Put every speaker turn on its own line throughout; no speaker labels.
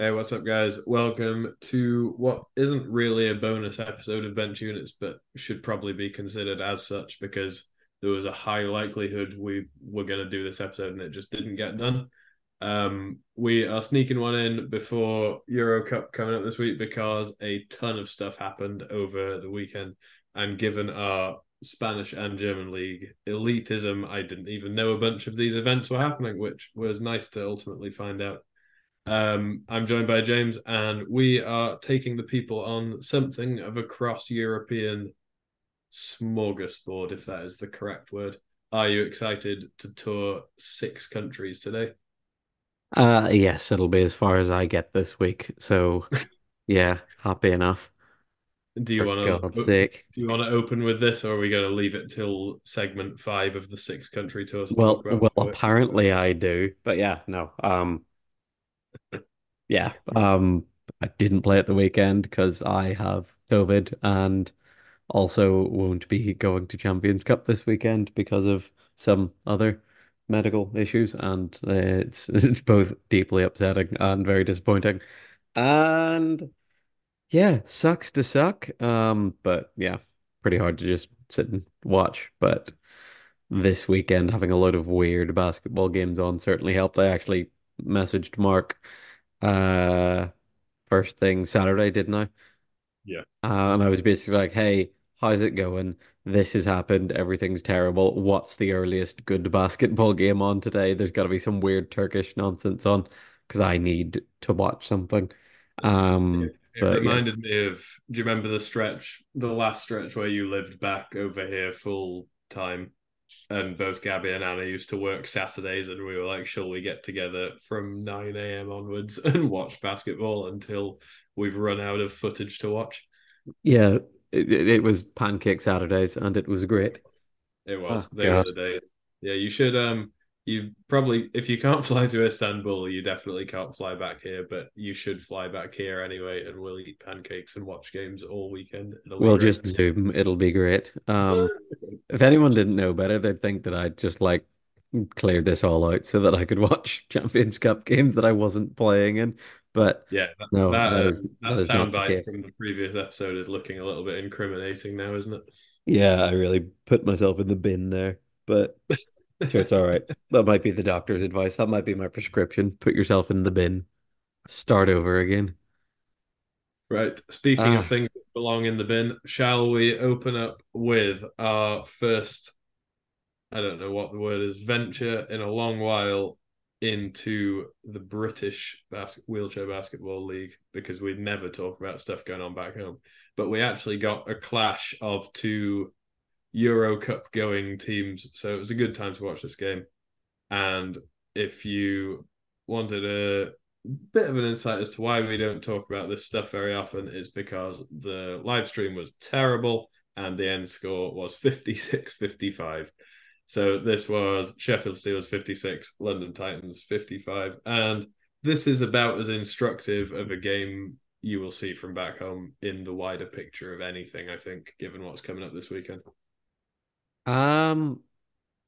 Hey, what's up, guys? Welcome to what isn't really a bonus episode of Bench Units, but should probably be considered as such because there was a high likelihood we were going to do this episode and it just didn't get done. Um, we are sneaking one in before Euro Cup coming up this week because a ton of stuff happened over the weekend. And given our Spanish and German league elitism, I didn't even know a bunch of these events were happening, which was nice to ultimately find out. Um, I'm joined by James, and we are taking the people on something of a cross European smorgasbord, if that is the correct word. Are you excited to tour six countries today?
Uh yes, it'll be as far as I get this week. So yeah, happy enough.
Do you want to do you want to open with this, or are we going to leave it till segment five of the six country tour to
Well, well, apparently I do. But yeah, no. Um yeah. Um I didn't play at the weekend because I have COVID and also won't be going to Champions Cup this weekend because of some other medical issues and it's it's both deeply upsetting and very disappointing. And Yeah, sucks to suck. Um, but yeah, pretty hard to just sit and watch. But this weekend, having a load of weird basketball games on certainly helped. I actually messaged Mark uh first thing Saturday, didn't I?
Yeah.
Uh, and I was basically like, "Hey, how's it going? This has happened. Everything's terrible. What's the earliest good basketball game on today? There's got to be some weird Turkish nonsense on because I need to watch something." Um,
It, it
but yeah.
reminded me of, do you remember the stretch, the last stretch where you lived back over here full time? And both Gabby and Anna used to work Saturdays, and we were like, shall we get together from 9 a.m. onwards and watch basketball until we've run out of footage to watch?
Yeah, it, it was Pancake Saturdays and it was great.
It
Oh
was. They were the days. Yeah, you should um you probably if you can't fly to Istanbul, you definitely can't fly back here, but you should fly back here anyway and we'll eat pancakes and watch games all weekend. It'll
We'll just Zoom. It'll be great. Um, if anyone didn't know better, they'd think that I'd just like cleared this all out so that I could watch Champions Cup games that I wasn't playing in. But
Yeah, that
no,
that,
that is that is
soundbite from the previous episode is looking a little bit incriminating now, isn't it?
Yeah, I really put myself in the bin there. But sure, it's all right. That might be the doctor's advice. That might be my prescription. Put yourself in the bin. Start over again.
Right. Speaking of
Ah,
things that belong in the bin, shall we open up with our first I don't know what the word is, venture in a long while into the British bas- wheelchair basketball league because we'd never talk about stuff going on back home. But we actually got a clash of two Euro Cup going teams. So it was a good time to watch this game. And if you wanted a bit of an insight as to why we don't talk about this stuff very often, is because the live stream was terrible and the end score was 56 55. So this was Sheffield Steelers 56, London Titans 55. And this is about as instructive of a game you will see from back home in the wider picture of anything, I think, given what's coming up this weekend.
um,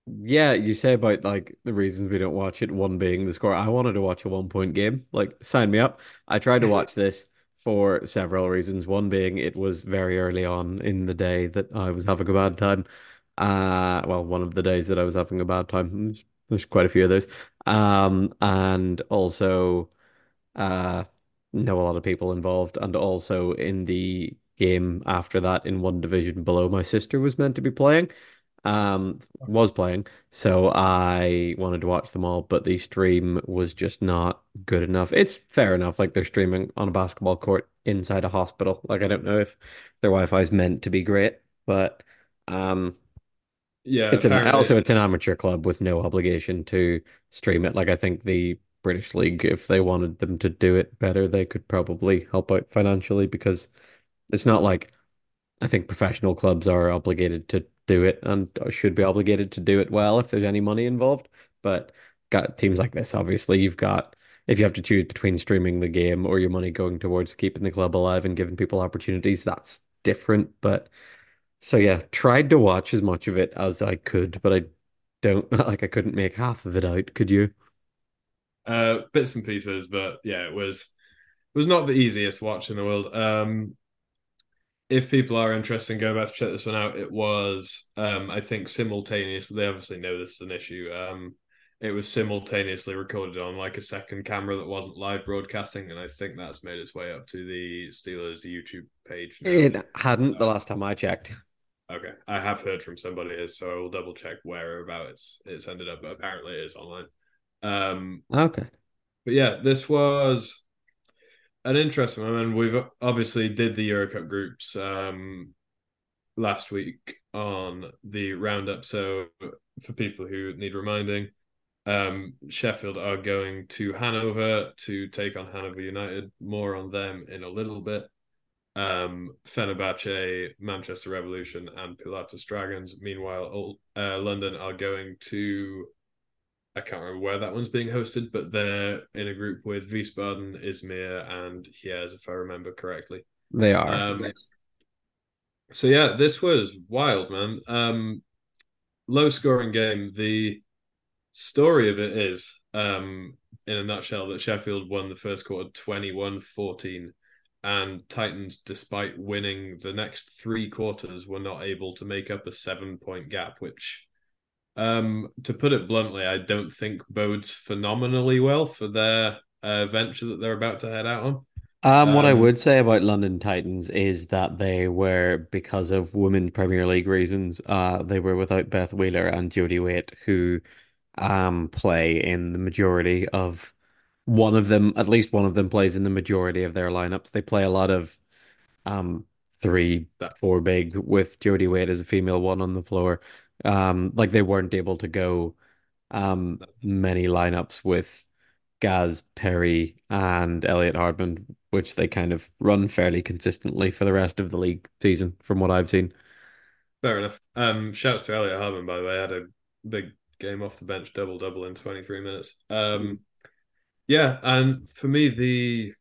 Yeah, you say about like the reasons we don't watch it, one being the score. I wanted to watch a one point game. Like, sign me up. I tried to watch this for several reasons. One being it was very early on in the day that I was having a bad time. Uh, well, one of the days that I was having a bad time. There's, there's quite a few of those. Um, and also uh know a lot of people involved. And also in the game after that, in one division below, my sister was meant to be playing um was playing so I wanted to watch them all but the stream was just not good enough. It's fair enough like they're streaming on a basketball court inside a hospital. Like I don't know if their Wi-Fi is meant to be great but um
Yeah,
it's an also
it's
an amateur club with no obligation to stream it. Like I think the British League if they wanted them to do it better they could probably help out financially because it's not like I think professional clubs are obligated to do it and should be obligated to do it well if there's any money involved. But got teams like this, obviously, you've got if you have to choose between streaming the game or your money going towards keeping the club alive and giving people opportunities, that's different. But so yeah, tried to watch as much of it as I could, but I don't like I couldn't make half of it out. Could you?
uh bits and pieces, but yeah, it was. It was not the easiest watch in the world. Um, if people are interested, in going back to check this one out. It was, um, I think, simultaneously They obviously know this is an issue. Um, it was simultaneously recorded on like a second camera that wasn't live broadcasting, and I think that's made its way up to the Steelers YouTube page.
Now. It hadn't the last time I checked.
Okay, I have heard from somebody, so I will double check whereabout it's it's ended up. But apparently, it is online. Um,
okay,
but yeah, this was an interesting one. And we've obviously did the Euro Cup groups um, last week on the roundup. So for people who need reminding, um, Sheffield are going to Hanover to take on Hanover United. More on them in a little bit. Um, Fenerbahce, Manchester Revolution, and Pilatus Dragons. Meanwhile, uh, London are going to I can't remember where that one's being hosted, but they're in a group with Wiesbaden, Izmir, and Hyères, if I remember correctly.
They are. Um,
So yeah, this was wild, man. Um, low scoring game. The story of it is, um, in a nutshell, that Sheffield won the first quarter 21-14 and Titans, despite winning the next three quarters, were not able to make up a seven point gap, which um, to put it bluntly, I don't think bodes phenomenally well for their uh, venture that they're about to head out on.
Um, what I um, would say about London Titans is that they were, because of women Premier League reasons, uh, they were without Beth Wheeler and Jodie Waite, who um play in the majority of one of them, at least one of them plays in the majority of their lineups. They play a lot of um three, four big with Jodie Waite as a female one on the floor. Um, like they weren't able to go um many lineups with Gaz, Perry, and Elliot Hardman, which they kind of run fairly consistently for the rest of the league season, from what I've seen.
Fair enough. Um, shouts to Elliot Hardman, by the way, I had a big game off the bench, double double in 23 minutes. Um, yeah, and for me, the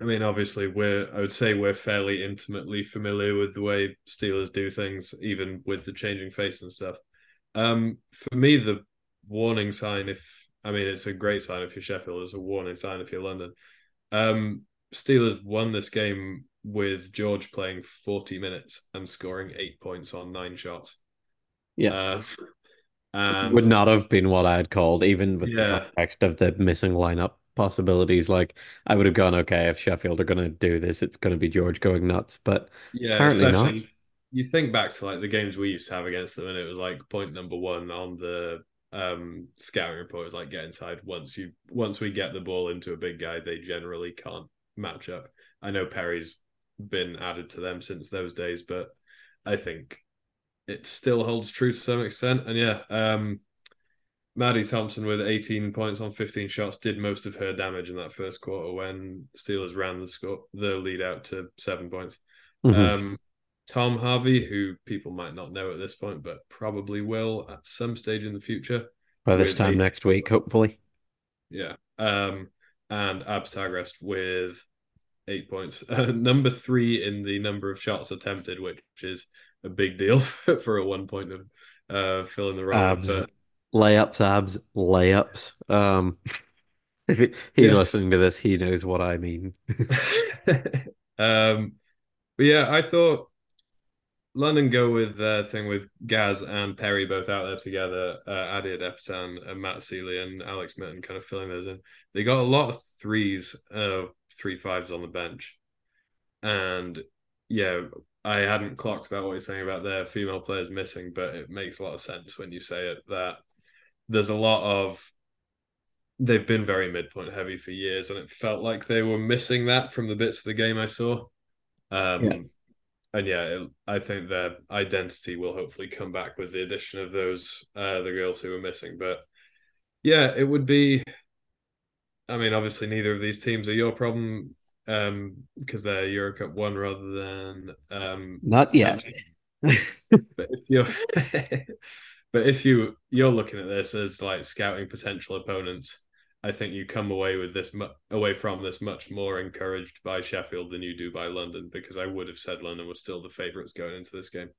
I mean, obviously, we're I would say we're fairly intimately familiar with the way Steelers do things, even with the changing face and stuff. Um, for me, the warning sign, if I mean, it's a great sign if you're Sheffield, it's a warning sign if you're London. Um, Steelers won this game with George playing 40 minutes and scoring eight points on nine shots.
Yeah. Uh, and would not have been what I had called, even with yeah. the context of the missing lineup possibilities. Like I would have gone, okay, if Sheffield are going to do this, it's going to be George going nuts. But yeah, apparently not.
You think back to like the games we used to have against them, and it was like point number one on the um scouting report was like get inside once you once we get the ball into a big guy they generally can't match up i know perry's been added to them since those days but i think it still holds true to some extent. And yeah, um, Maddie Thompson with 18 points on 15 shots did most of her damage in that first quarter when Steelers ran the score the lead out to seven points. Mm-hmm. Um, Tom Harvey, who people might not know at this point, but probably will at some stage in the future.
By this time eight, next week, hopefully.
Yeah. Um, and Abs Tagrest with eight points. Uh, number three in the number of shots attempted, which is a big deal for a one point of uh, filling the role.
Abs, but... layups, abs, layups. Um, if he, he's yeah. listening to this, he knows what I mean.
um, but yeah, I thought London go with their thing with Gaz and Perry both out there together, uh, Ade Adepitan and Matt Sealy and Alex Mitten kind of filling those in. They got a lot of threes, uh, three fives on the bench. And yeah, I hadn't clocked about what you're saying about their female players missing, but it makes a lot of sense when you say it that there's a lot of they've been very midpoint heavy for years, and it felt like they were missing that from the bits of the game I saw. Um, yeah. And yeah, it, I think their identity will hopefully come back with the addition of those uh, the girls who were missing. But yeah, it would be. I mean, obviously, neither of these teams are your problem um because they're Euro Cup one rather than um
not yet.
but if you're but if you you're looking at this as like scouting potential opponents, I think you come away with this away from this much more encouraged by Sheffield than you do by London because I would have said London was still the favourites going into this game.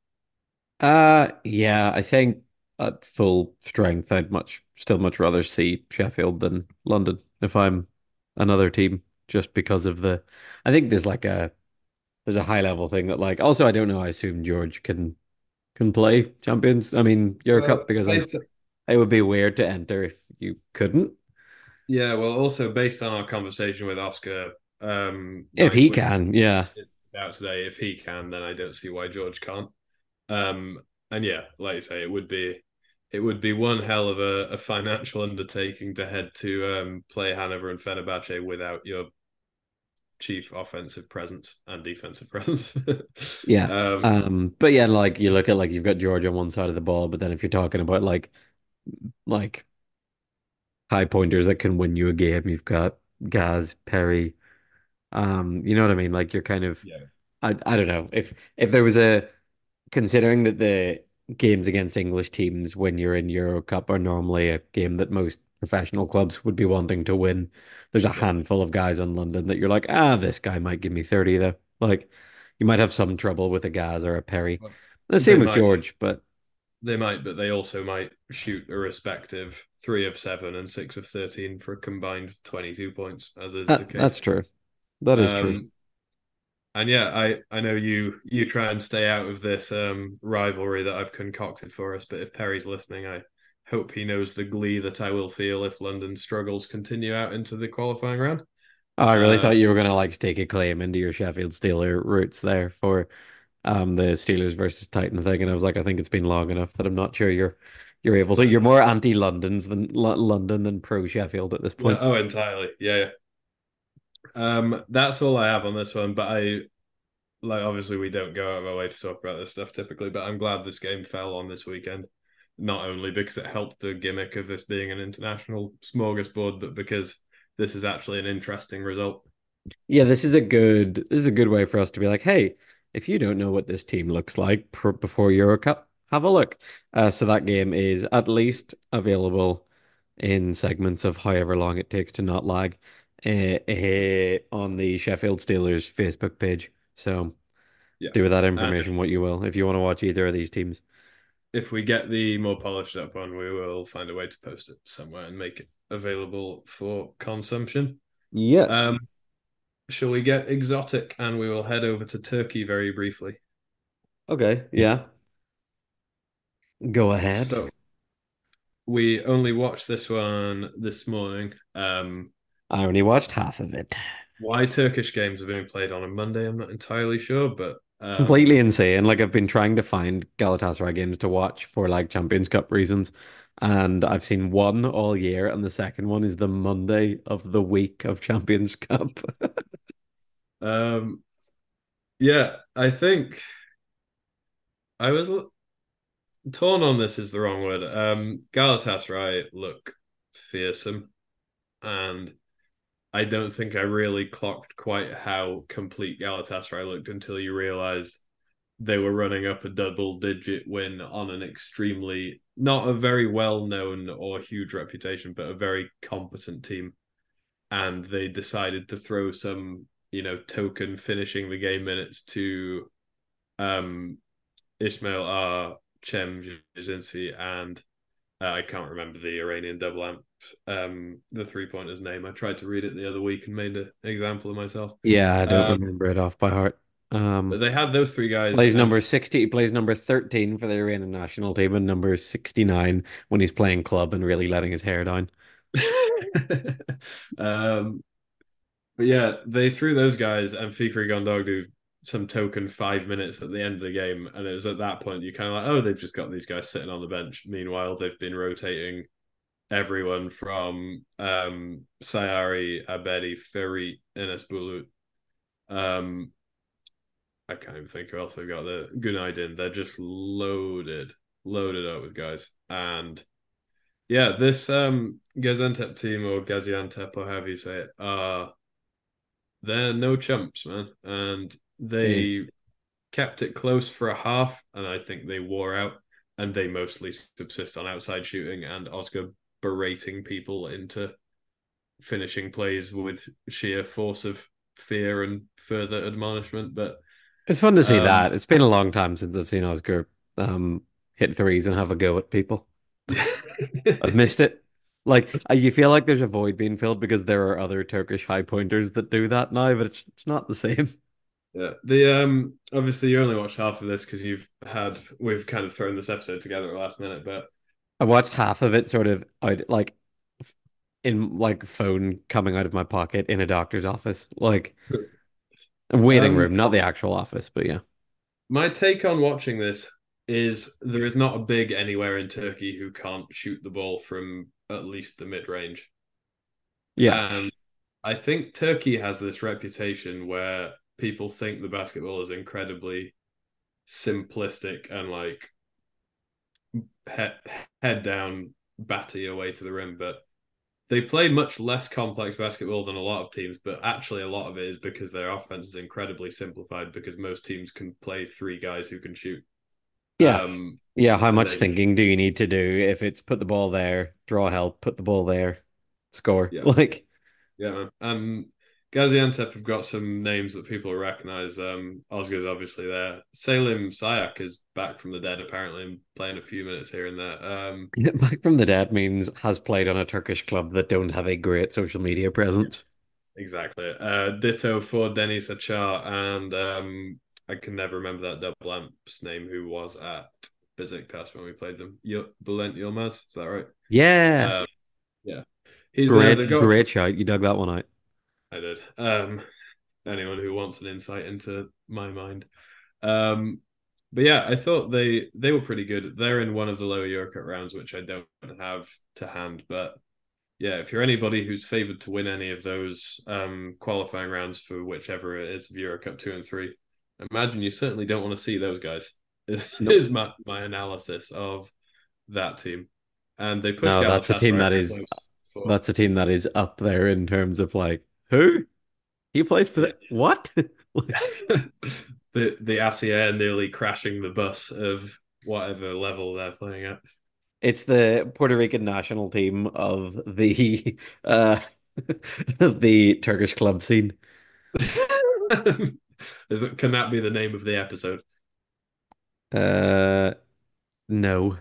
Uh yeah, I think at full strength, I'd much still much rather see Sheffield than London if I'm another team just because of the. I think there's like a there's a high level thing that like. Also, I don't know. I assume George can can play Champions. I mean Euro
Well,
Cup because I
based
it would be weird to enter if you couldn't.
yeah, well, also based on our conversation with Oscar, um,
If he can, yeah.
out today, if he can, then I don't see why George can't. Um, and yeah, like you say, it would be it would be one hell of a, a financial undertaking to head to um, play Hanover and Fenerbahce without your chief offensive presence and defensive presence.
Yeah.
um,
Um, but yeah, like you look at like you've got George on one side of the ball, but then if you're talking about like like high pointers that can win you a game, you've got Gaz, Perry. Um, you know what I mean? Like you're kind of
yeah,
I I don't know. If if there was a considering that the games against English teams when you're in Euro Cup are normally a game that most professional clubs would be wanting to win, there's a handful of guys in London that you're like, ah, this guy might give me 30 though. Like you might have some trouble with a Gaz or a Perry.
Well,
The same with
might,
George, but
they might, but they also might shoot a respective three of seven and six of thirteen for a combined twenty-two points, as is the case.
that's true. That is true.
Um, and yeah, I I know you you try and stay out of this um rivalry that I've concocted for us, but if Perry's listening, I hope he knows the glee that I will feel if London struggles continue out into the qualifying round.
Oh, I really
Uh,
thought you were gonna like stake a claim into your Sheffield Steeler roots there for um the Steelers versus Titan thing, and I was like, I think it's been long enough that I'm not sure you're you're able to. You're more anti-London's than Lo- London than pro Sheffield at this
no,
point.
oh, entirely, yeah, yeah. Um, that's all I have on this one, but I like obviously we don't go out of our way to talk about this stuff typically, but I'm glad this game fell on this weekend. Not only because it helped the gimmick of this being an international smorgasbord, but because this is actually an interesting result.
Yeah, this is a good this is a good way for us to be like, hey, if you don't know what this team looks like pr before Euro Cup, have a look. Uh, so that game is at least available in segments of however long it takes to not lag uh, uh, on the Sheffield Steelers Facebook page. So
Yeah.
do with that
And
information what you will if you want to watch either of these teams.
If we get the more polished up one, we will find a way to post it somewhere and make it available for consumption.
Yes.
Um, shall we get exotic and we will head over to Turkey very briefly?
Okay. Yeah. Go ahead.
So we only watched this one this morning. Um,
I only watched half of it.
why Turkish games are being played on a Monday, I'm not entirely sure, but um,
Completely insane. Like I've been trying to find Galatasaray games to watch for like Champions Cup reasons, and I've seen one all year, and the second one is the Monday of the week of Champions Cup.
um, yeah, I think I was l- torn on this is the wrong word. Um, Galatasaray look fearsome, and I don't think I really clocked quite how complete Galatasaray looked until you realized they were running up a double digit win on an extremely not a very well known or huge reputation, but a very competent team. And they decided to throw some, you know, token finishing the game minutes to um Ismail R. Chem Jazinci and uh, I can't remember the Iranian double amp, um, the three pointer's name. I tried to read it the other week and made an example of myself.
Yeah, I don't
Um,
remember it off by heart.
but
Um,
they had those three guys.
plays
and
number 60, he plays number 13 for the Iranian national team and number 69 when he's playing club and really letting his hair down.
um, but yeah, they threw those guys and Fikri Gondoglu some token five minutes at the end of the game, and it was at that point you're kind of like, oh, they've just got these guys sitting on the bench. Meanwhile, they've been rotating everyone from um Sayari, Abedi, Ferry, Enes Bulut. Um, I can't even think who else they've got. The Gunaydin. They're just loaded, loaded up with guys, and yeah, this um Gaziantep team or Gaziantep or however you say it, uh they're no chumps, man. And They kept it close for a half, and I think they wore out, and they mostly subsist on outside shooting and Oscar berating people into finishing plays with sheer force of fear and further admonishment. But
it's fun to see
um
that. It's been a long time since I've seen Oscar um hit threes and have a go at people. I've missed it. Like uh, you feel like there's a void being filled because there are other Turkish high pointers that do that now, but it's it's not the same.
Yeah. The um obviously you only watched half of this because you've had we've kind of thrown this episode together at the last minute, but
I watched half of it sort of out like in like phone coming out of my pocket in a doctor's office, like waiting
um
room, not the actual office, but yeah.
my take on watching this is there is not a big anywhere in Turkey who can't shoot the ball from at least the mid range.
Yeah.
And I think Turkey has this reputation where people think the basketball is incredibly simplistic and like head, head down, batty away to the rim. But they play much less complex basketball than a lot of teams. But actually, a lot of it is because their offense is incredibly simplified because most teams can play three guys who can shoot.
Yeah.
Um,
Yeah, how much
they-
thinking do you need to do if it's put the ball there, draw help, put the ball there, score?
Yeah.
Like,
Yeah, man. Um, Gaziantep have got some names that people recognize. Um, Oscar's obviously there. Salim Sayak is back from the dead, apparently, and playing a few minutes here and there. Um,
back from the dead means has played on a Turkish club that don't have a great social media presence.
exactly. Uh, ditto for Denis Achar, and um, I can never remember that double amp's name who was at Besiktas when we played them. Yil- Bülent Yilmaz, is that right?
Yeah.
Um, yeah. He's there.
great,
They've got
great shout. You dug that one out.
I did. Um, anyone who wants an insight into my mind. Um, but yeah, I thought they they were pretty good. They're in one of the lower Eurocup rounds, which I don't have to hand. But yeah, if you're anybody who's favoured to win any of those um, qualifying rounds for whichever it is of Eurocup two and three, imagine you certainly don't want to see those guys. Is,
Nope.
is my, my analysis of that team. And they pushed
No, that's a team that is- That's a team that is up there in terms of like, who? He plays for the what?
the the Asia nearly crashing the bus of whatever level they're playing at.
It's the Puerto Rican national team of the uh the Turkish club scene.
Is it, can that be the name of the episode?
Uh no.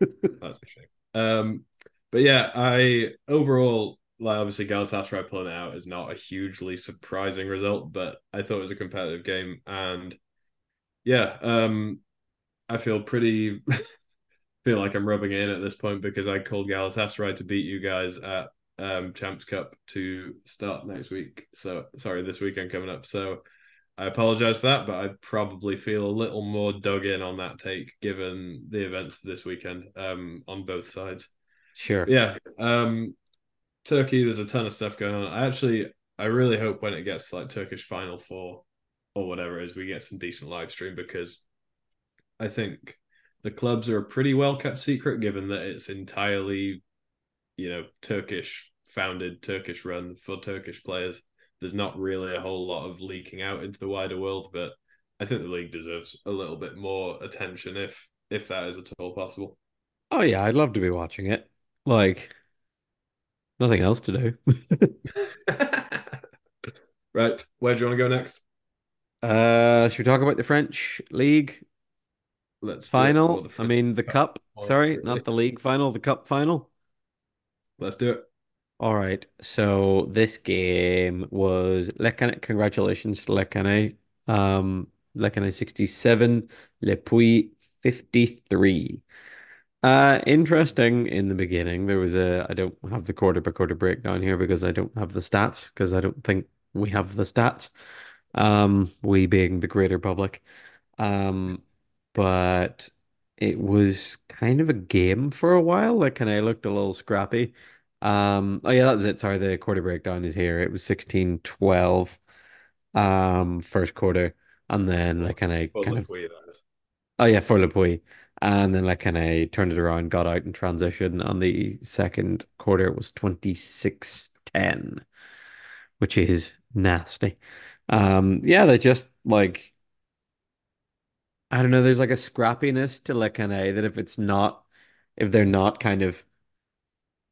That's a shame. Um, but yeah, I overall like obviously Galatasaray pulling it out is not a hugely surprising result, but I thought it was a competitive game, and yeah, um, I feel pretty feel like I'm rubbing in at this point because I called Galatasaray to beat you guys at um Champs Cup to start next week. So sorry, this weekend coming up. So I apologize for that, but I probably feel a little more dug in on that take given the events this weekend um on both sides.
Sure.
Yeah. Um Turkey, there's a ton of stuff going on. I actually I really hope when it gets like Turkish Final Four or whatever it is, we get some decent live stream because I think the clubs are a pretty well kept secret given that it's entirely, you know, Turkish founded, Turkish run for Turkish players. There's not really a whole lot of leaking out into the wider world, but I think the league deserves a little bit more attention if if that is at all possible.
Oh yeah, I'd love to be watching it. Like nothing else to do.
right, where do you want to go next?
Uh should we talk about the French league
Let's
final?
The
I mean the
Cup,
cup. Sorry, not the league final, the cup final.
Let's do it.
All right. So this game was Le Cannet. Congratulations to Le Cannet. Um, Le Cannet 67, Le Puy 53. Uh, interesting in the beginning. There was a, I don't have the quarter by quarter breakdown here because I don't have the stats because I don't think we have the stats. Um, we being the greater public. Um, but it was kind of a game for a while. Like, kind of looked a little scrappy. Um, oh yeah, that was it. Sorry, the quarter breakdown is here. It was 16-12, um, first quarter, and then like kind of kind of
where that is.
oh yeah, for Le Puy. And then like kind of turned it around, got out in transition, and the second quarter it was 26-10, which is nasty. Um, yeah, they just like I don't know, there's like a scrappiness to like kind of that if it's not if they're not kind of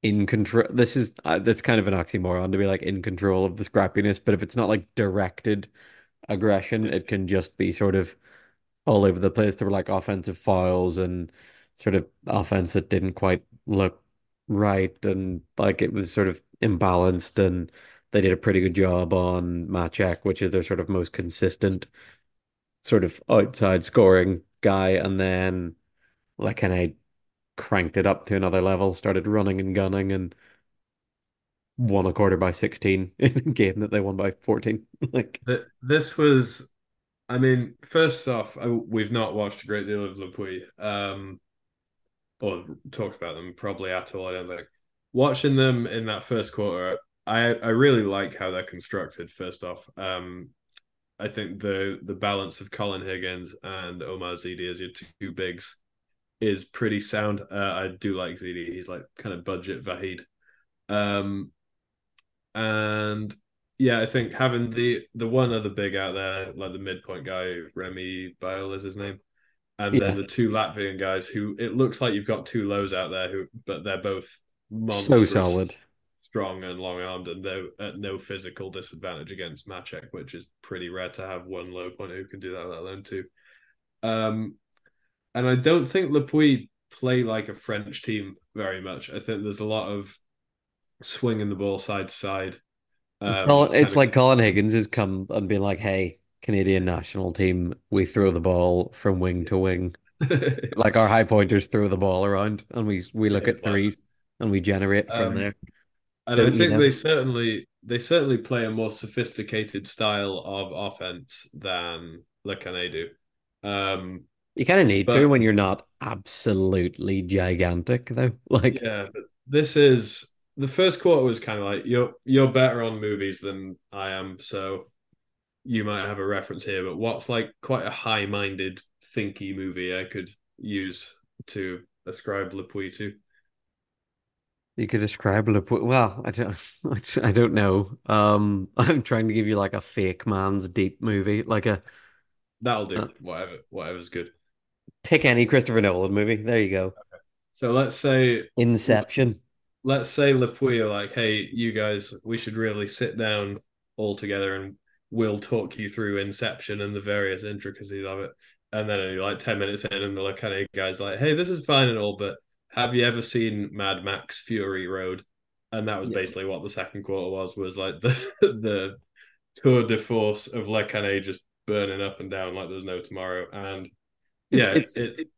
in control this is uh, that's kind of an oxymoron to be like in control of the scrappiness, but if it's not like directed aggression, it can just be sort of all over the place. There were like offensive fouls and sort of offense that didn't quite look right and like it was sort of imbalanced and they did a pretty good job on Maciek, which is their sort of most consistent sort of outside scoring guy, and then like kind of cranked it up to another level, started running and gunning, and won a quarter by 16 in a game that they won by 14. Like,
this was, I mean, first off, I, we've not watched a great deal of Le Puy, um, or talked about them probably at all. I don't think. Watching them in that first quarter, I I really like how they're constructed. First off, um, I think the the balance of Colin Higgins and Omar Zidi as your two bigs is pretty sound. Uh, I do like Zidi. He's like kind of budget Vahid. Um, and yeah, I think having the the one other big out there, like the midpoint guy, Remy Bile is his name, and then the two Latvian guys who it looks like you've got two lows out there who, but they're both
so solid.
strong and long armed, and they're at no physical disadvantage against Maciek, which is pretty rare to have one low point who can do that, let alone two. Um, and I don't think Le Puy play like a French team very much. I think there's a lot of swinging the ball side to side. Um,
Colin, it's
of
like Colin Higgins has come and been like, hey, Canadian national team, we throw the ball from wing to wing. Like our high pointers throw the ball around and we we look at threes and we generate from
Um,
there.
and I
Don't you
think they certainly they certainly play a more sophisticated style of offense than Le Cannet do. Um,
You kind of need to when you're not absolutely gigantic, though. Like,
yeah, this is the first quarter was kind of like you're you're better on movies than I am, so you might have a reference here. But what's like quite a high minded, thinky movie I could use to ascribe Le Puy to?
you could describe it. Well, I don't, I don't know. Um, I'm trying to give you like a fake man's deep movie, like a
That'll do.
uh,
Whatever, whatever's good.
pick any Christopher Nolan movie. There you go.
So let's say
Inception.
Let's say Le Puy are like, hey, you guys, we should really sit down all together and we'll talk you through Inception and the various intricacies of it. And then like 10 minutes in, and the like, kind of guy's like, hey, this is fine and all, but have you ever seen Mad Max Fury Road? And that was
Yeah.
basically what the second quarter was, was like the the tour de force of Le Cannet just burning up and down like there's no tomorrow. And
It's,
yeah,
it's
it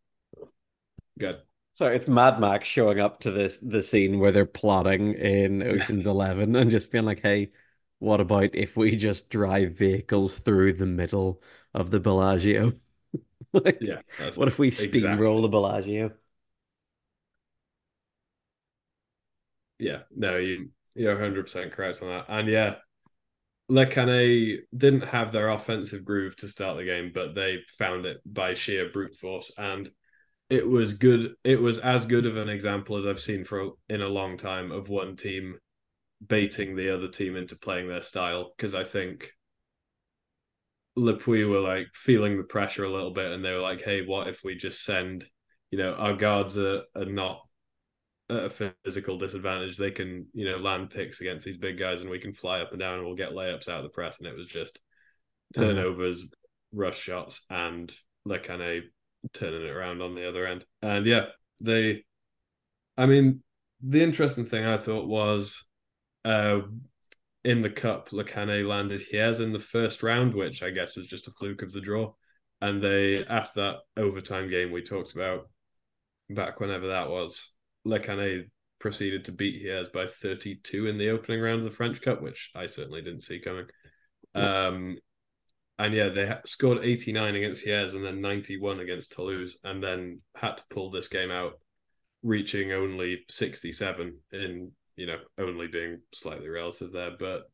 good.
Sorry, it's Mad Max showing up to this the scene where they're plotting in Ocean's Eleven and just being like, "Hey, what about if we just drive vehicles through the middle of the Bellagio? Like,
Yeah, that's
what if we
exactly
steamroll the Bellagio?"
Yeah, no, you you're 100 percent correct on that. And yeah, Le Cannet didn't have their offensive groove to start the game, but they found it by sheer brute force, and it was good. It was as good of an example as I've seen for in a long time of one team baiting the other team into playing their style. Because I think Le Puy were like feeling the pressure a little bit, and they were like, "Hey, what if we just send?" You know, our guards are, are not at a physical disadvantage. They can, you know, land picks against these big guys, and we can fly up and down, and we'll get layups out of the press. And it was just
Uh-huh.
turnovers, rush shots, and Le Cannet turning it around on the other end. And yeah, they. I mean, the interesting thing I thought was, uh, in the cup, Le Cannet landed Hyères in the first round, which I guess was just a fluke of the draw. And they, after that overtime game we talked about back whenever that was, Le Cannet proceeded to beat Hyères by 32 in the opening round of the French Cup, which I certainly didn't see coming. Um, and yeah, they scored 89 against Hyères and then 91 against Toulouse, and then had to pull this game out, reaching only 67 in, you know, only being slightly relative there. But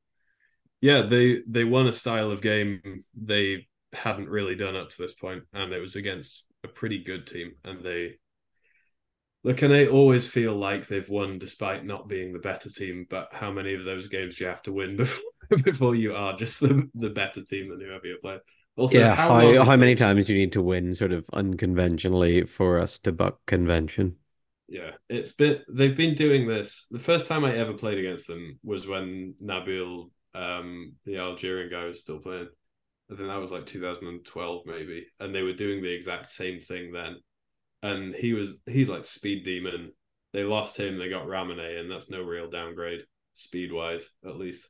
yeah, they they won a style of game they hadn't really done up to this point, and it was against a pretty good team, and they Look, and they always feel like they've won despite not being the better team. But how many of those games do you have to win before, before you are just the, the better team than whoever you play? Also,
Yeah,
how
how how many times do you need to win sort of unconventionally for us to buck convention?
Yeah, it's been they've been doing this. The first time I ever played against them was when Nabil, um, the Algerian guy, was still playing. I think that was like 2012 maybe, and they were doing the exact same thing then. And he was he's like speed demon They lost him. They got Ramone, and that's no real downgrade speed wise, at least,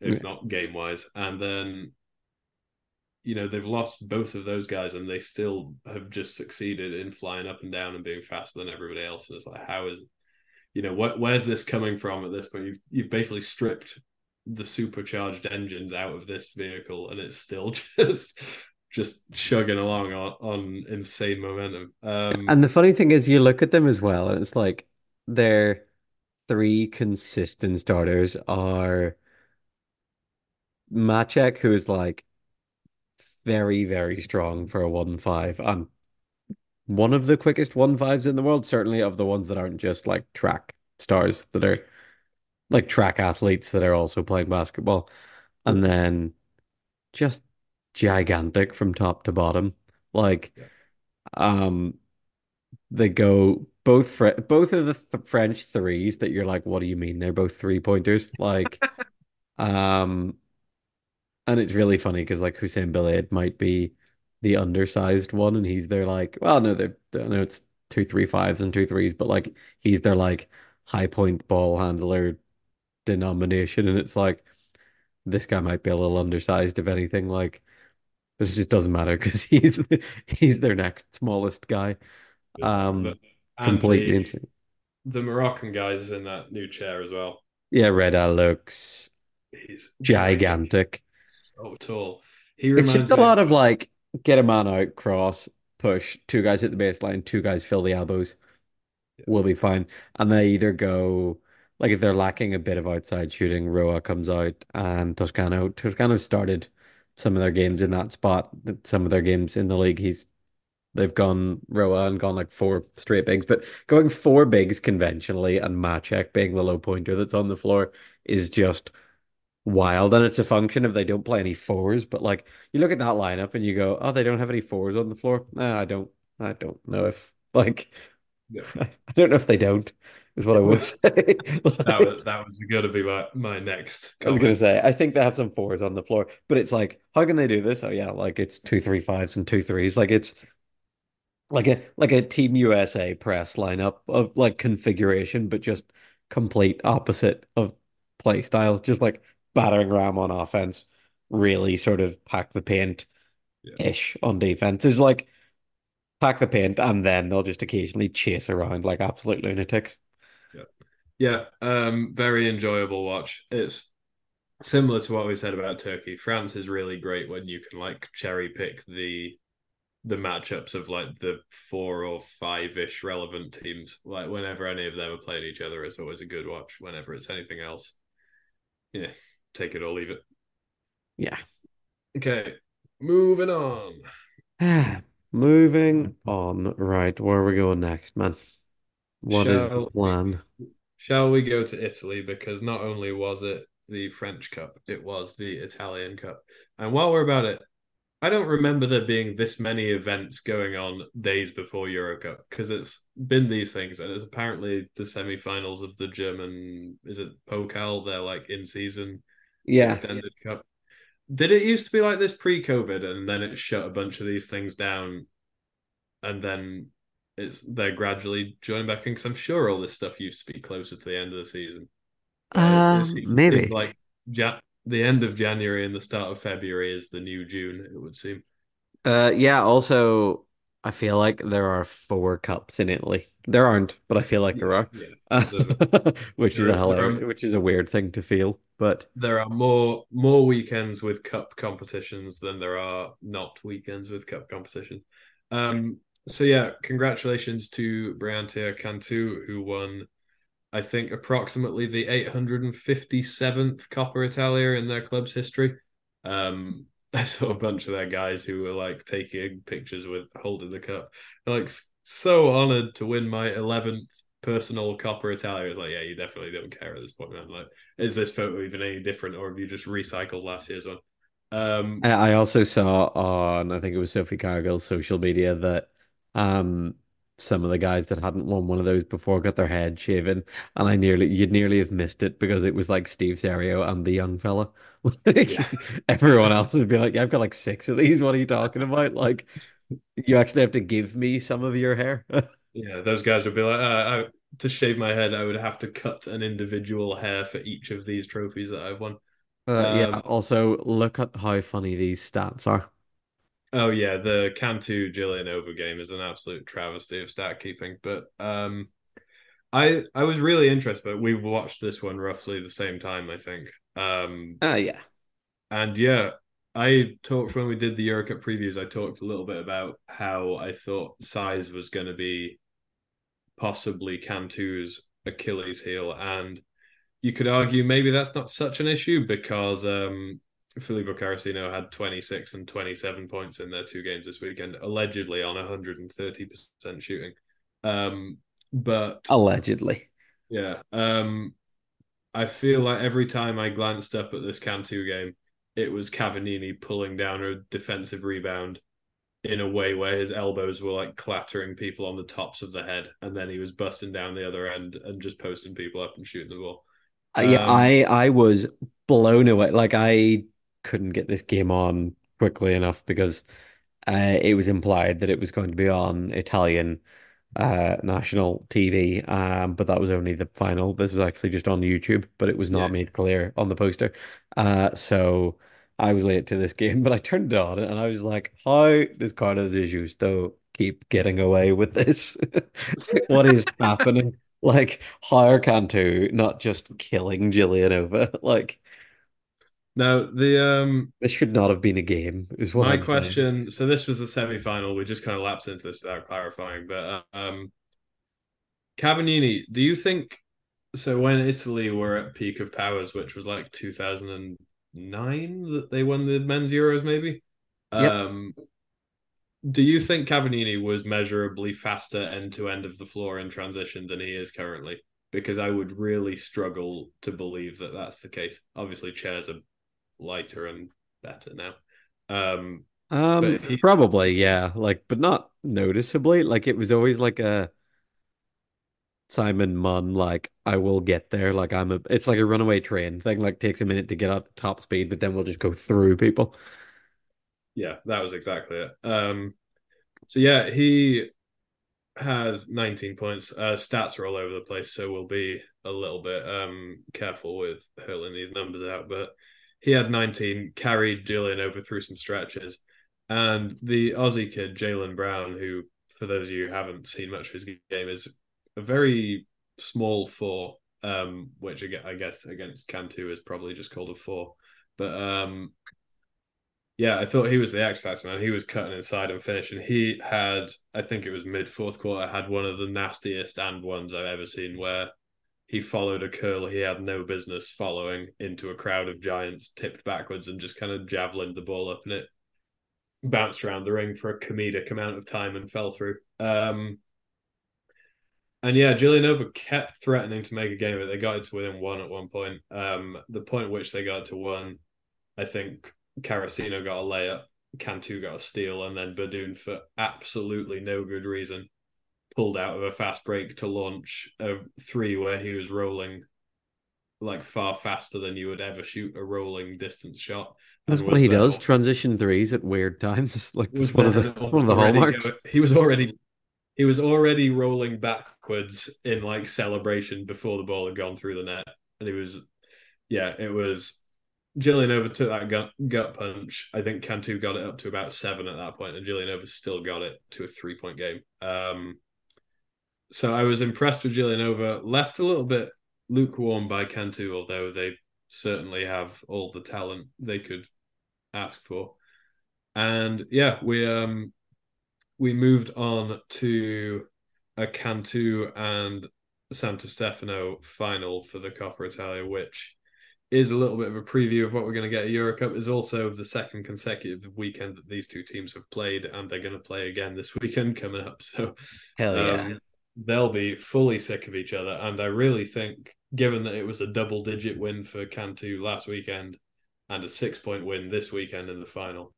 if
Yeah.
not game wise. And then, you know, they've lost both of those guys, and they still have just succeeded in flying up and down and being faster than everybody else. And it's like, how is, you know, what where's this coming from at this point? You've you've basically stripped the supercharged engines out of this vehicle, and it's still just just chugging along on, on insane momentum. Um,
And the funny thing is, you look at them as well, and it's like their three consistent starters are Maciek, who is like very, very strong for a one five, and one of the quickest one fives in the world, certainly of the ones that aren't just like track stars that are like track athletes that are also playing basketball. And then just gigantic from top to bottom. Like,
Yeah.
um, they go both Fre both of the th French threes that you're like, what do you mean? They're both three pointers. Like, um, and it's really funny because like Hussein Belaid might be the undersized one, and he's there like, well, no, they're know it's two three fives and two threes, but like he's their like high point ball handler denomination, and it's like this guy might be a little undersized if anything, like. But it just doesn't matter because he's he's their next smallest guy. Um,
but-
completely
the,
insane.
the Moroccan guys is in that new chair as well.
Yeah, Reda looks
He's
gigantic.
so tall. He
It's
reminds
just a lot of like get a man out, cross, push, two guys at the baseline, two guys fill the elbows. We'll be fine. And they either go like if they're lacking a bit of outside shooting, Roa comes out and Toscano Toscano started some of their games in that spot. Some of their games in the league, he's they've gone Roa and gone like four straight bigs, but going four bigs conventionally and Maciek being the low pointer that's on the floor is just wild. And it's a function of they don't play any fours, but like you look at that lineup and you go, oh, they don't have any fours on the floor. Nah, I don't I don't know if like
Yeah.
I don't know if they don't, is what I would say.
that was that was going to be my my next.
I was gonna say, I think they have some fours on the floor, but it's like, how can they do this? Oh yeah, like it's two three fives and two threes. Like it's like a like a Team USA press lineup of like configuration, but just complete opposite of play style. Just like battering ram on offense, really sort of pack the paint
Yeah.
ish on defense. Is like pack the paint and then they'll just occasionally chase around like absolute lunatics.
Yeah, um, very enjoyable watch. It's similar to what we said about Turkey. France is really great when you can like cherry pick the the matchups of like the four or five ish relevant teams. Like whenever any of them are playing each other, it's always a good watch. Whenever it's anything else, yeah, take it or leave it.
Yeah.
Okay, moving on.
Moving on. Right, where are we going next, man? What is the
Shall
plan?
Shall we go to Italy? Because not only was it the French Cup, it was the Italian Cup. And while we're about it, I don't remember there being this many events going on days before Euro Cup because it's been these things, and it's apparently the semi-finals of the German is it Pokal? They're like in season
Yeah.
extended cup. Did it used to be like this pre-COVID, and then it shut a bunch of these things down, and then it's they're gradually joining back in? Because I'm sure all this stuff used to be closer to the end of the season. Uh,
Um, maybe.
like ja- the end of January and the start of February is the new June. It would seem.
Uh, yeah, also, I feel like there are four cups in Italy. There aren't, but I feel like there are.
Yeah,
which is a hilarious,
there are-
which is a weird thing to feel, but
there are more more weekends with cup competitions than there are not weekends with cup competitions. Um, so yeah, congratulations to Briantea Cantu who won, I think, approximately the 857th Coppa Italia in their club's history. Um, I saw a bunch of their guys who were like taking pictures with holding the cup. They're like so honored to win my 11th personal Coppa Italia. It's like, yeah, you definitely don't care at this point, man. Like, is this photo even any different, or have you just recycled last year's one? Um,
I I also saw on, I think it was Sophie Carrigill's social media that um some of the guys that hadn't won one of those before got their head shaven, and I nearly you'd nearly have missed it because it was like Steve Serio and the young fella. Like
Yeah.
everyone else would be like, "Yeah, I've got like six of these. What are you talking about? Like you actually have to give me some of your hair."
yeah, those guys would be like, uh, to shave my head, I would have to cut an individual hair for each of these trophies that I've won.
Uh, yeah.
Um,
Also, look at how funny these stats are.
Oh yeah, the Cantu Giulianova game is an absolute travesty of stat keeping. But um, I I was really interested, but we watched this one roughly the same time, I think. Um,
Ah, yeah.
and yeah, I talked when we did the Euro Cup previews. I talked a little bit about how I thought size was going to be possibly Cantu's Achilles heel, and you could argue maybe that's not such an issue because um, Filippo Caracino had 26 and 27 points in their two games this weekend, allegedly on 130% shooting. Um, but
Allegedly.
yeah, um, I feel like every time I glanced up at this Cantu game, it was Cavallini pulling down a defensive rebound in a way where his elbows were like clattering people on the tops of the head, and then he was busting down the other end and just posting people up and shooting the ball.
Uh, yeah,
Um,
I I was blown away. Like I couldn't get this game on quickly enough because uh, it was implied that it was going to be on Italian uh national TV. Um, but that was only the final. This was actually just on YouTube, but it was not
Yeah.
made clear on the poster. Uh, so I was late to this game, but I turned it on and I was like, how does Carlos de Justo keep getting away with this? What is happening? Like, how are Cantu not just killing Giulianova? Like,
Now the um
this should not have been a game, is what
my
I'm saying.
question. So this was the semi final. We just kind of lapsed into this without clarifying, but um, Cavallini, do you think? So when Italy were at peak of powers, which was like 2009, that they won the men's Euros, maybe.
Yep.
Um, do you think Cavallini was measurably faster end to end of the floor in transition than he is currently? Because I would really struggle to believe that that's the case. Obviously, chairs are lighter and better now. Um,
Um,
he-
probably, yeah. Like, but not noticeably. Like, it was always like a Simon Munn, like, I will get there. Like, I'm a, it's like a runaway train thing. Like, takes a minute to get up top speed, but then we'll just go through people.
yeah, that was exactly it. Um, so yeah, he had 19 points. Uh, stats are all over the place, so we'll be a little bit um careful with hurling these numbers out. But he had 19, carried Giulianova through some stretches, and the Aussie kid Jalen Brown, who for those of you who haven't seen much of his game, is a very small four, um, which I guess against Cantu is probably just called a four, but um. Yeah, I thought he was the X Factor man. He was cutting inside and finishing. He had, I think it was mid fourth quarter, had one of the nastiest and ones I've ever seen where he followed a curl he had no business following into a crowd of giants, tipped backwards and just kind of javelined the ball up and it bounced around the ring for a comedic amount of time and fell through. Um, and yeah, Giulianova kept threatening to make a game it. They got it to within one at one point. Um, the point at which they got to one, I think Caracino got a layup, Cantu got a steal, and then Badoon, for absolutely no good reason, pulled out of a fast break to launch a three where he was rolling like far faster than you would ever shoot a rolling distance shot.
That's what he
then
does. Transition threes at weird times. Like, that's one of the, one of the hallmarks.
go- he was already he was already rolling backwards in like celebration before the ball had gone through the net, and he was yeah, it was. Giulianova took that gut, gut punch. I think Cantu got it up to about seven at that point, and Giulianova still got it to a three point game. Um, so I was impressed with Giulianova. Left a little bit lukewarm by Cantu, although they certainly have all the talent they could ask for. And yeah, we um we moved on to a Cantu and Santo Stefano final for the Coppa Italia, which is a little bit of a preview of what we're going to get at Eurocup. Is also the second consecutive weekend that these two teams have played, and they're going to play again this weekend coming up. So
Hell yeah.
um, they'll be fully sick of each other. And I really think, given that it was a double digit win for Cantu last weekend and a six point win this weekend in the final,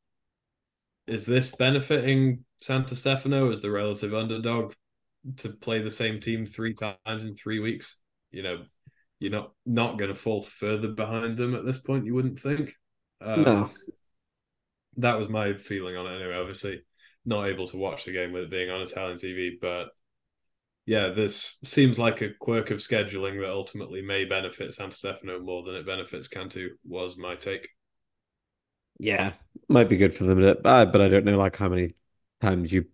is this benefiting Santo Stefano as the relative underdog to play the same team three times in three weeks? You know, you're not not going to fall further behind them at this point. You wouldn't think. Um,
No.
that was my feeling on it anyway. Obviously, not able to watch the game with it being on Italian TV, but yeah, this seems like a quirk of scheduling that ultimately may benefit San Stefano more than it benefits Cantu. Was my take.
Yeah, might be good for them, to, uh, but I don't know like how many times you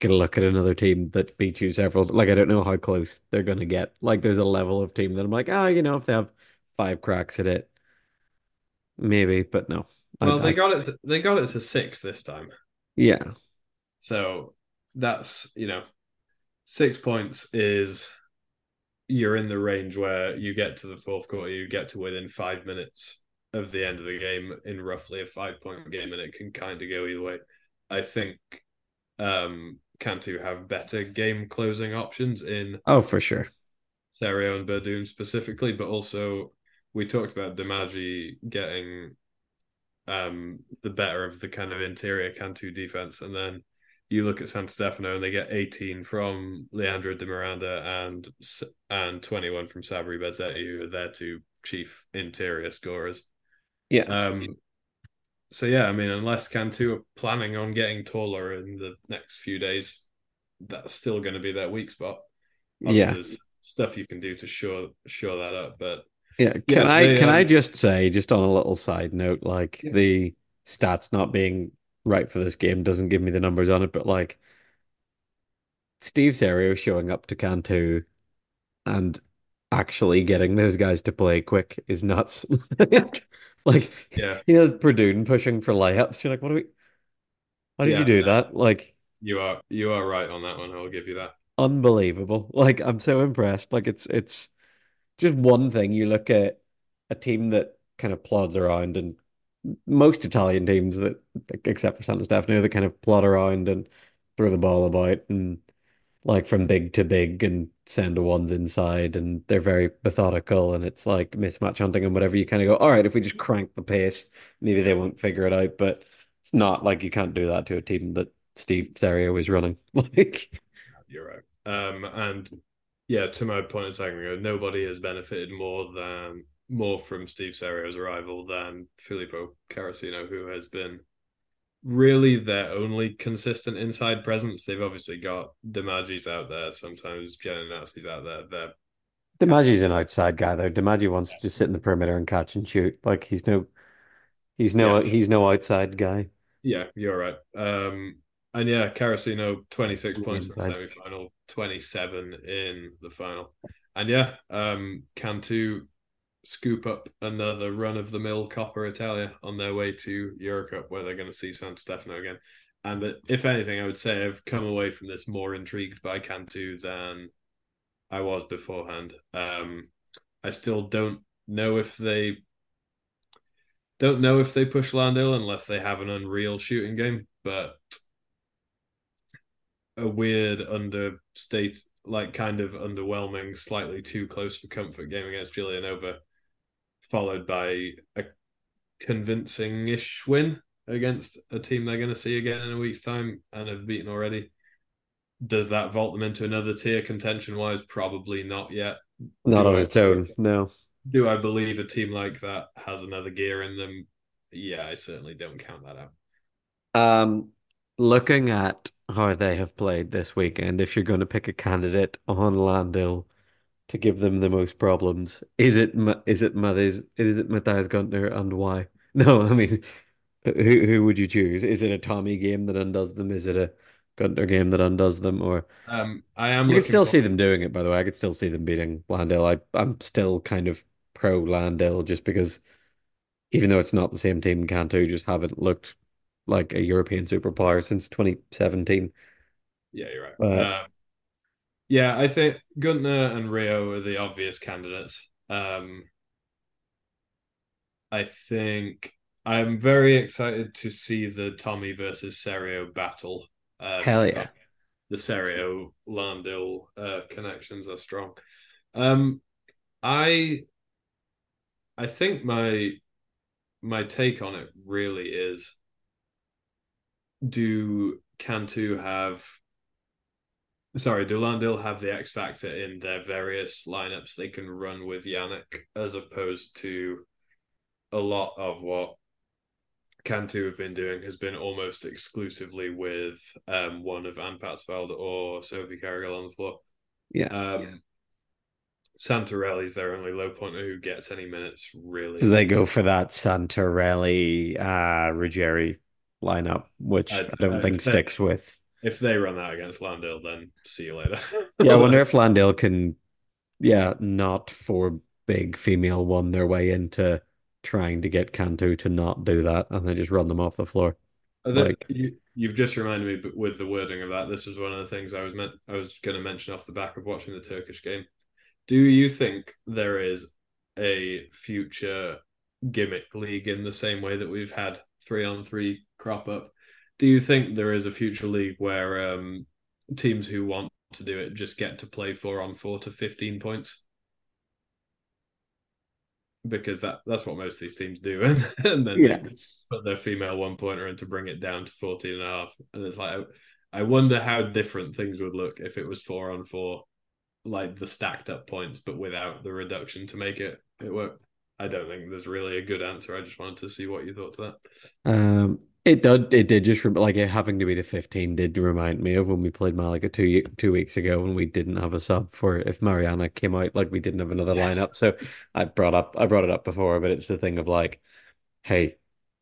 get a look at another team that beat you several. Like I don't know how close they're gonna get. Like there's a level of team that I'm like, ah, oh, you know, if they have five cracks at it, maybe, but no.
Well, I, they I, got it. To, they got it to six this time.
Yeah.
So that's you know, six points is you're in the range where you get to the fourth quarter, you get to within five minutes of the end of the game in roughly a five point game, and it can kind of go either way. I think um Cantu have better game closing options in
oh for sure
Serio and Berdum specifically, but also we talked about Domagy getting um the better of the kind of interior Cantu defense, and then you look at San Stefano and they get 18 from Leandro de Miranda and and 21 from Sabri Bezzetti, who are their two chief interior scorers.
Yeah.
Um, so yeah, I mean, unless Cantu are planning on getting taller in the next few days, that's still going to be their weak spot. Obviously, yeah, there's stuff you can do to shore shore that up, but
yeah, can yeah, I they, can um, I just say, just on a little side note, like yeah. the stats not being right for this game doesn't give me the numbers on it, but like Steve Serio showing up to Cantu and actually getting those guys to play quick is nuts. like,
yeah,
you know, Berdum pushing for layups. You're like, what do we? How did yeah, you do no, that? Like,
you are you are right on that one. I'll give you that.
Unbelievable. Like, I'm so impressed. Like, it's it's just one thing. You look at a team that kind of plods around, and most Italian teams that, except for Santo Stefano, that kind of plod around and throw the ball about and like from big to big and send the ones inside and they're very methodical and it's like mismatch hunting and whatever. You kind of go all right if we just crank the pace maybe they won't figure it out but it's not like you can't do that to a team that Steve Serio is running. Like
you're right. Um and yeah to my point a second ago nobody has benefited more than more from Steve Serio's arrival than Filippo Carossino who has been really their only consistent inside presence. They've obviously got Domagy's out there, sometimes Gianninassi's out there. They're
Domagy's an outside guy though. Domagy wants to just sit in the perimeter and catch and shoot. Like he's no he's no yeah. he's no outside guy.
Yeah, you're right. Um and yeah, Carossino 26 points inside. in the semi final, 27 in the final. And yeah, um Cantu scoop up another run of the mill Coppa Italia on their way to Eurocup, where they're going to see San Stefano again. And that, if anything, I would say I've come away from this more intrigued by Cantu than I was beforehand. Um, I still don't know if they don't know if they push Lahn-Dill unless they have an unreal shooting game, but a weird understate like kind of underwhelming, slightly too close for comfort game against Giulianova followed by a convincing-ish win against a team they're going to see again in a week's time and have beaten already. Does that vault them into another tier contention wise? Probably not yet.
Not do on I, its own, no.
Do I believe a team like that has another gear in them? Yeah, I certainly don't count that out.
Um, looking at how they have played this weekend, if you're going to pick a candidate on Lahn-Dill to give them the most problems. Is it is it Matthias is it Matthias Güntner and why? No, I mean, who who would you choose? Is it a Tommy game that undoes them? Is it a Güntner game that undoes them? Or
um, I am.
You can still for... see them doing it. By the way, I could still see them beating Lahn-Dill. I I'm still kind of pro Lahn-Dill just because, even though it's not the same team, Cantu just haven't looked like a European superpower since 2017.
Yeah, you're right. But, um, yeah, I think Güntner and Rio are the obvious candidates. Um, I think I'm very excited to see the Tommy versus Serio battle.
Um, Hell yeah.
The Serio Lahn-Dill uh, connections are strong. Um, I I think my my take on it really is do Cantu have sorry, do Lahn-Dill have the X factor in their various lineups they can run with Yannick as opposed to a lot of what Cantu have been doing has been almost exclusively with um, one of Anne Patsveld or Sophie Carrigill on the floor.
Yeah.
Um, Santarelli's their only low pointer who gets any minutes really.
So they go for that Santarelli, uh, Ruggieri lineup, which I,
I-
don't
I
think- sticks with.
If they run that against Lahn-Dill, then see you later.
Yeah, I wonder if Lahn-Dill can, yeah, not for big female one their way into trying to get Cantu to not do that and then just run them off the floor. Like-
you, you've just reminded me with the wording of that. This was one of the things I was meant I was going to mention off the back of watching the Turkish game. Do you think there is a future gimmick league in the same way that we've had three on three crop up? Do you think there is a future league where um, teams who want to do it just get to play four on four to fifteen points? Because that that's what most of these teams do, and, and then
Yeah.
they put their female one pointer in to bring it down to 14 and a half. And it's like, I, I wonder how different things would look if it was four on four, like the stacked up points, but without the reduction to make it, it work. I don't think there's really a good answer. I just wanted to see what you thought to that.
Um, it did. It did just like it having to be the fifteen did remind me of when we played Malaga two two weeks ago when we didn't have a sub for if Mariana came out like we didn't have another
Yeah.
lineup. So I brought up I brought it up before, but it's the thing of like, hey,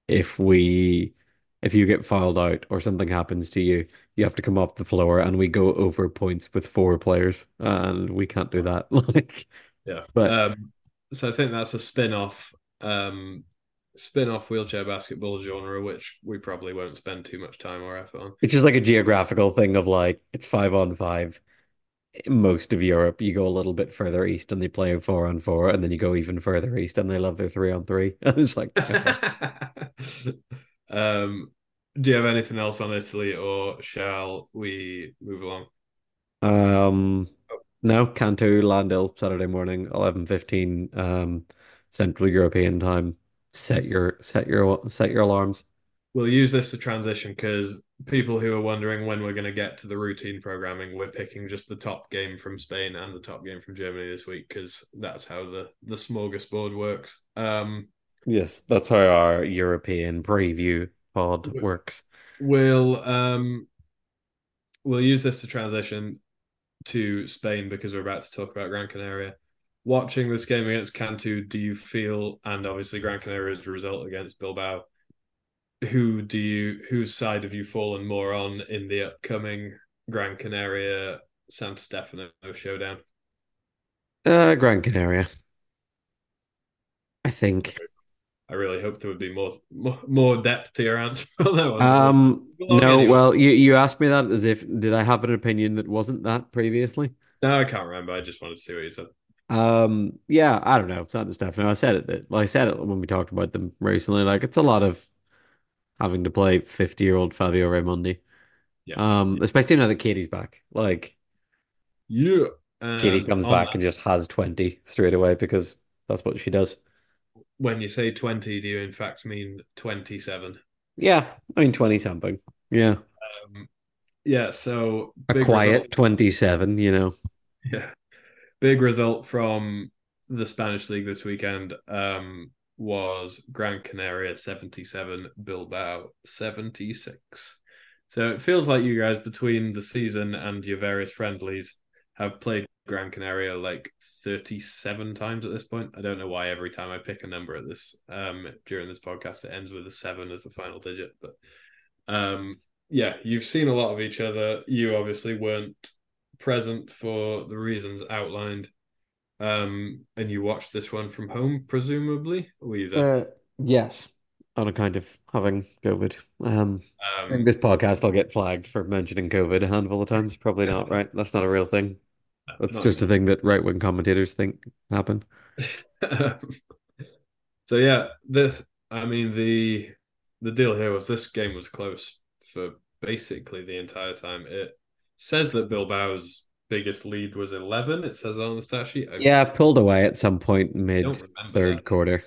if we if you get filed out or something happens to you, you have to come off the floor and we go over points with four players and we can't do that. Like,
Yeah.
But-
um, so I think that's a spin off um spin off wheelchair basketball genre, which we probably won't spend too much time or effort on.
it's just like a geographical thing of like it's five on five. In most of Europe, you go a little bit further east and they play four on four, and then you go even further east and they love their three on three. And it's like,
um, do you have anything else on Italy, or shall we move along?
um, no, Cantu, Lahn-Dill, Saturday morning, eleven fifteen, um, Central European time. Set your set your set your alarms.
We'll use this to transition because people who are wondering when we're going to get to the routine programming, we're picking just the top game from Spain and the top game from Germany this week because that's how the the smorgasbord works. Um,
Yes, that's how our European preview pod
Yeah.
works.
We'll um we'll use this to transition to Spain because we're about to talk about Gran Canaria. Watching this game against Cantu, do you feel and obviously Gran Canaria's result against Bilbao, who do you whose side have you fallen more on in the upcoming Gran Canaria San Stefano showdown?
Uh, Gran Canaria. I think.
I really hope there would be more more, more depth to your answer on that one.
Um, no,
anyway.
well, you you asked me that as if did I have an opinion that wasn't that previously?
no, I can't remember. I just wanted to see what you said.
Um, yeah, I don't know. It's not the Stefano. I said it that like I said it when we talked about them recently. Like it's a lot of having to play 50 year old Fabio Raimondi.
Yeah.
Um, especially now that Katie's back. Like
Yeah.
Katie comes back
that-
and just has 20 straight away because that's what she does.
when you say 20, do you in fact mean 27?
Yeah, I mean 20 something. Yeah.
Um, yeah, so
A quiet
result-
27, you know.
yeah. Big result from the Spanish league this weekend um, was Gran Canaria 77, Bilbao 76. So it feels like you guys between the season and your various friendlies have played Gran Canaria like 37 times at this point. I don't know why every time I pick a number at this um during this podcast it ends with a 7 as the final digit, but um yeah, you've seen a lot of each other. You obviously weren't present for the reasons outlined. Um, and you watched this one from home, presumably. Were you there?
Uh, yes. On account of having COVID. Um,
um,
this podcast I'll get flagged for mentioning COVID a handful of times. Probably not, right? That's not a real thing. That's
not-
just a thing that right wing commentators think happen.
so yeah, this. I mean the the deal here was this game was close for basically the entire time. It says that Bilbao's biggest lead was eleven. It says that on the stat sheet. I
Yeah, pulled away at some point mid third
that.
quarter.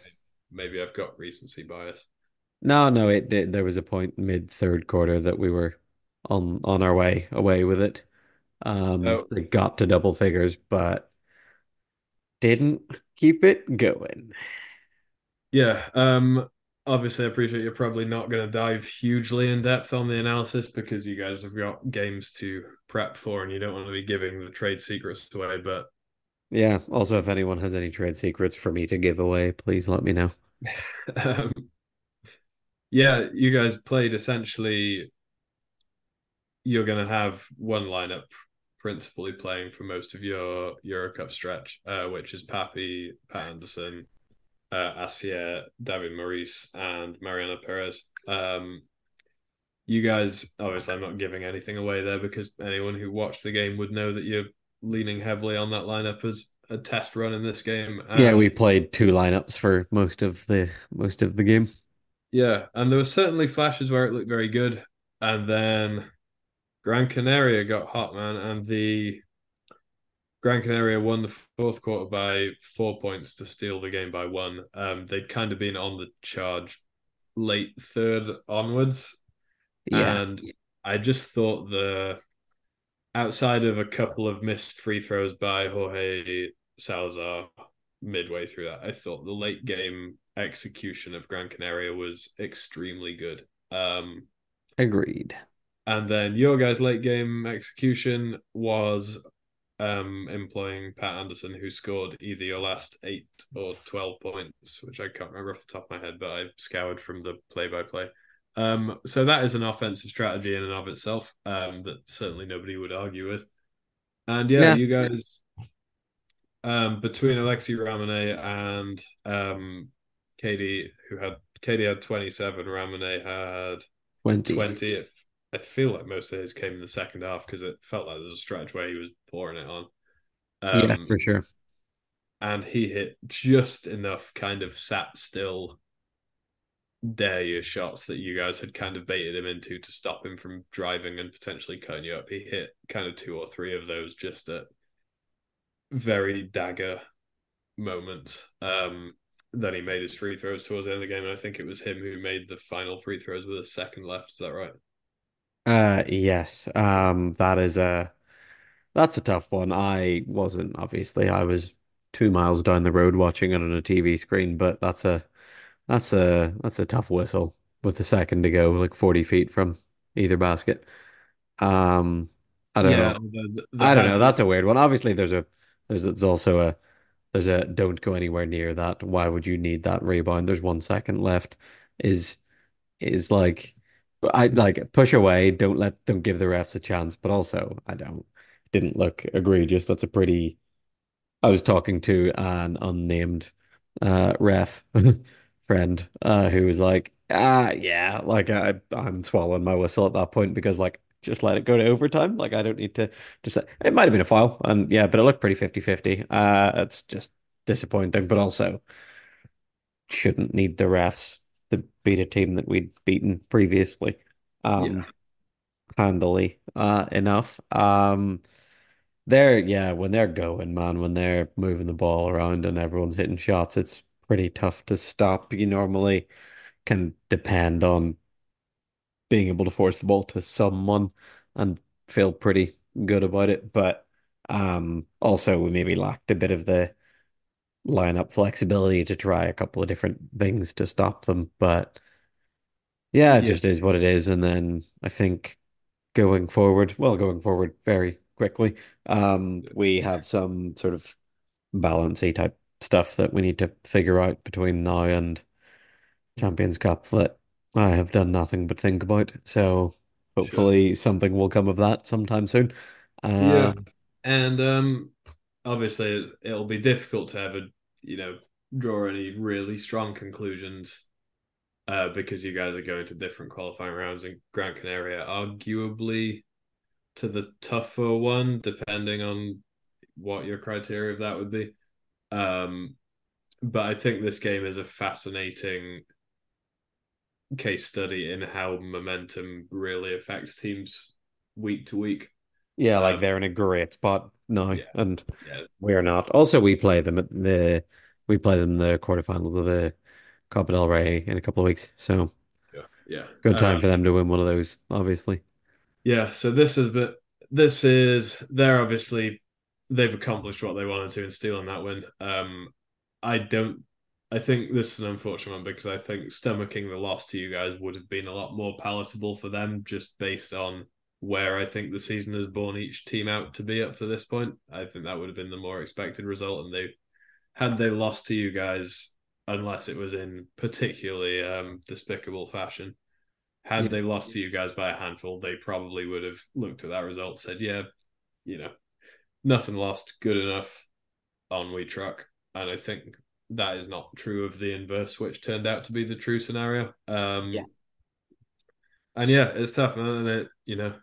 Maybe I've got recency bias.
No, no, it did. There was a point mid third quarter that we were on on our way away with it. Um,
Oh.
they got to double figures, but didn't keep it going.
Yeah, um, obviously, I appreciate you're probably not going to dive hugely in depth on the analysis because you guys have got games to prep for and you don't want to be giving the trade secrets away. But
Yeah. Also, if anyone has any trade secrets for me to give away, please let me know.
um, yeah, you guys played essentially. You're going to have one lineup principally playing for most of your Euro Cup stretch, uh, which is Papi, Pat Anderson, uh, Assier, David Maurice, and Mariana Perez. Um, you guys, obviously, I'm not giving anything away there because anyone who watched the game would know that you're leaning heavily on that lineup as a test run in this game. And,
Yeah, we played two lineups for most of the most of the game.
yeah, and there were certainly flashes where it looked very good, and then Gran Canaria got hot, man, and the Gran Canaria won the fourth quarter by four points to steal the game by one. Um, they'd kind of been on the charge late third onwards,
Yeah.
and I just thought the outside of a couple of missed free throws by Jorge Salazar midway through that, I thought the late game execution of Gran Canaria was extremely good. Um,
Agreed.
and then your guys' late game execution was um, employing Pat Anderson, who scored either your last eight or 12 points, which I can't remember off the top of my head, but I scoured from the play by play. Um, so that is an offensive strategy in and of itself um, that certainly nobody would argue with. And yeah,
Yeah.
you guys, um, between Alexi Ramone and um, Katie, who had Katie had 27, Ramone had
20.
20. I feel like most of his came in the second half because it felt like there was a stretch where he was pouring it on.
Yeah,
Um,
for sure.
and he hit just enough kind of sat still dare you shots that you guys had kind of baited him into to stop him from driving and potentially cutting you up. He hit kind of two or three of those just at very dagger moments. Um, then he made his free throws towards the end of the game, and I think it was him who made the final free throws with a second left. Is that right?
Uh yes. Um that is a that's a tough one. I wasn't obviously I was two miles down the road watching it on a TV screen, but that's a that's a that's a tough whistle with a second to go, like 40 feet from either basket. Um I don't
Yeah,
know.
the, the
I don't know. That's a weird one. Obviously there's a there's there's also a there's a don't go anywhere near that. Why would you need that rebound? There's one second left. Is is like I like push away, don't let don't give the refs a chance, but also I don't didn't look egregious. That's a pretty I was talking to an unnamed uh ref friend uh who was like, ah yeah, like I I'm swallowing my whistle at that point because like just let it go to overtime. Like I don't need to just it might have been a foul and yeah, but it looked pretty 50-50. Uh it's just disappointing, but also shouldn't need the refs to beat a team that we'd beaten previously
yeah,
um handily uh enough. Um they're yeah, when they're going, man, when they're moving the ball around and everyone's hitting shots, it's pretty tough to stop. You normally can depend on being able to force the ball to someone and feel pretty good about it. But um also we maybe lacked a bit of the lineup flexibility to try a couple of different things to stop them. But yeah, it
yeah,
just is what it is. And then I think going forward, well, going forward very quickly, um, we have some sort of balancey type stuff that we need to figure out between now and Champions Cup that I have done nothing but think about. So
sure.
hopefully something will come of that sometime soon.
Yeah,
Uh,
and um, obviously it'll be difficult to ever, you know, draw any really strong conclusions uh, because you guys are going to different qualifying rounds in Gran Canaria, arguably to the tougher one, depending on what your criteria of that would be. Um, but I think this game is a fascinating case study in how momentum really affects teams week to week.
Yeah, like
Um,
they're in a great spot now,
yeah,
and
yeah,
we're not. Also, we play them at the we play them the quarterfinals of the Copa del Rey in a couple of weeks. So
yeah, yeah.
good time
Um,
for them to win one of those, obviously.
Yeah, so this is but this is they're obviously they've accomplished what they wanted to in stealing that win. Um I don't I think this is an unfortunate one because I think stomaching the loss to you guys would have been a lot more palatable for them just based on where I think the season has borne each team out to be up to this point. I think that would have been the more expected result. And they had they lost to you guys, unless it was in particularly um, despicable fashion, had yeah. they lost to you guys by a handful, they probably would have looked at that result, said, "Yeah, you know, nothing lost, good enough." On we truck, and I think that is not true of the inverse, which turned out to be the true scenario. Um,
yeah.
And yeah, it's tough, man. And it, you know,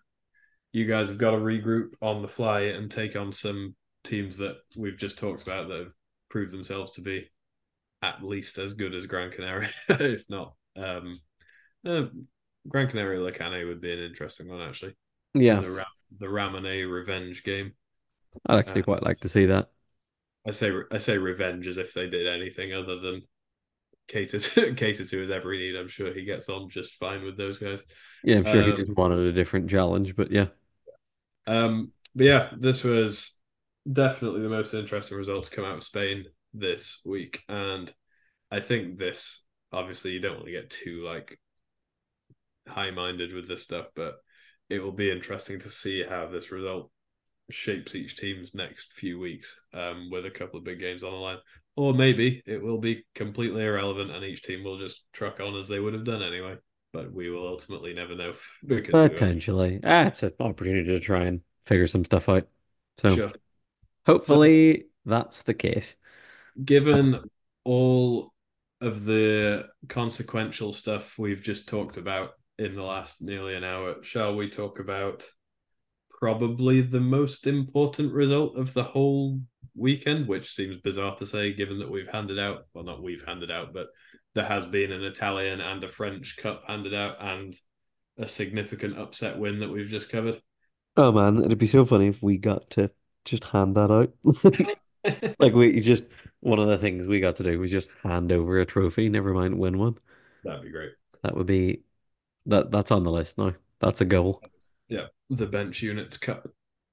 you guys have got to regroup on the fly and take on some teams that we've just talked about that have proved themselves to be at least as good as Gran Canaria, if not. Um, uh, Gran Canaria Le Cannet would be an interesting one, actually.
Yeah.
The, the Ramone revenge game.
I'd actually uh, quite like to see that.
I say I say revenge as if they did anything other than cater to cater to his every need. I'm sure he gets on just fine with those guys.
Yeah, I'm sure um, he just wanted a different challenge, but yeah.
Um, but yeah, this was definitely the most interesting results come out of Spain this week, and I think this obviously you don't want to get too like high minded with this stuff, but it will be interesting to see how this result shapes each team's next few weeks um, with a couple of big games on the line. Or maybe it will be completely irrelevant and each team will just truck on as they would have done anyway. But we will ultimately never know.
Potentially. Ah, it's an opportunity to try and figure some stuff out. So sure. hopefully so, that's the case.
Given all of the consequential stuff we've just talked about in the last nearly an hour, shall we talk about probably the most important result of the whole weekend, which seems bizarre to say given that we've handed out, well, not we've handed out, but there has been an Italian and a French Cup handed out and a significant upset win that we've just covered.
Oh man, it'd be so funny if we got to just hand that out. like we just one of the things we got to do was just hand over a trophy, never mind win one.
That'd be great.
That would be that that's on the list now. That's a goal.
Yeah, the bench units cup.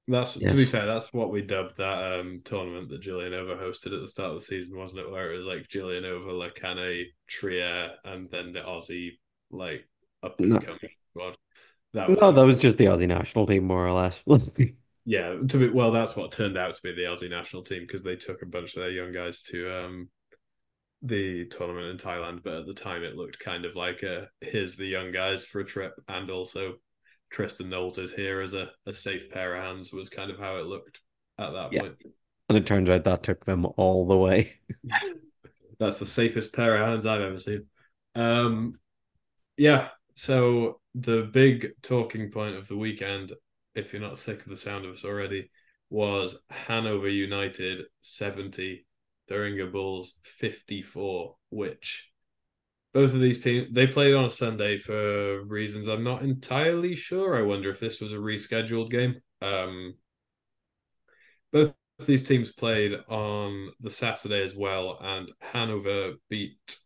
That's yes. to be fair, that's what we dubbed that um, tournament that Giulianova hosted at the start of the season, wasn't it? Where it was like Giulianova, Le Cannet, Trier, and then the Aussie like up and coming squad.
That was, no, that was just the Aussie national team, more or less.
yeah, to be well, that's what turned out to be the Aussie national team because they took a bunch of their young guys to um, the tournament in Thailand, but at the time it looked kind of like a here's the young guys for a trip, and also Tristan Knowles is here as a, a safe pair of hands was kind of how it looked at that yeah. point.
And it turns out that took them all the way.
That's the safest pair of hands I've ever seen. Um, yeah. So the big talking point of the weekend, if you're not sick of the sound of us already, was Hanover United 70, Thuringia Bulls 54, which both of these teams they played on a Sunday for reasons I'm not entirely sure. I wonder if this was a rescheduled game. Um, both these teams played on the Saturday as well, and Hanover beat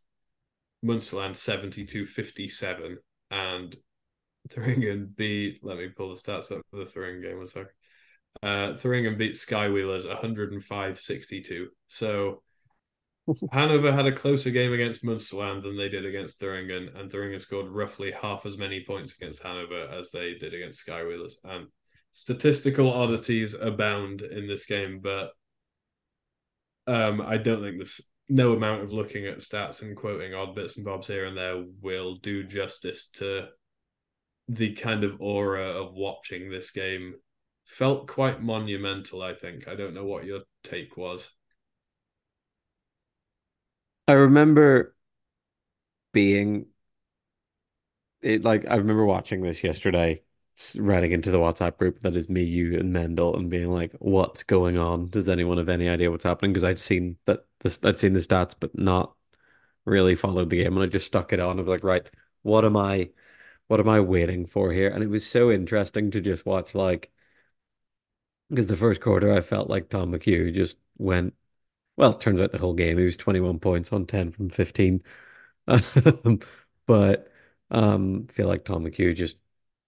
Munsterland 72-57 and Thuringen beat let me pull the stats up for the Thuringen game one sec. Uh Thuringen beat Skywheelers 105-62. So Hanover had a closer game against Munsterland than they did against Thuringen, and Thuringen scored roughly half as many points against Hanover as they did against Skywheelers. And statistical oddities abound in this game, but um, I don't think this no amount of looking at stats and quoting odd bits and bobs here and there will do justice to the kind of aura of watching this game. Felt quite monumental, I think. I don't know what your take was.
I remember being it like I remember watching this yesterday, writing into the WhatsApp group that is me, you, and Mendel, and being like, "What's going on? Does anyone have any idea what's happening?" Because I'd seen that this, I'd seen the stats, but not really followed the game, and I just stuck it on. I was like, "Right, what am I, what am I waiting for here?" And it was so interesting to just watch, like, because the first quarter I felt like Tom McHugh just went well, it turns out the whole game he was 21 points on 10 from 15. but um, I feel like Tom McHugh just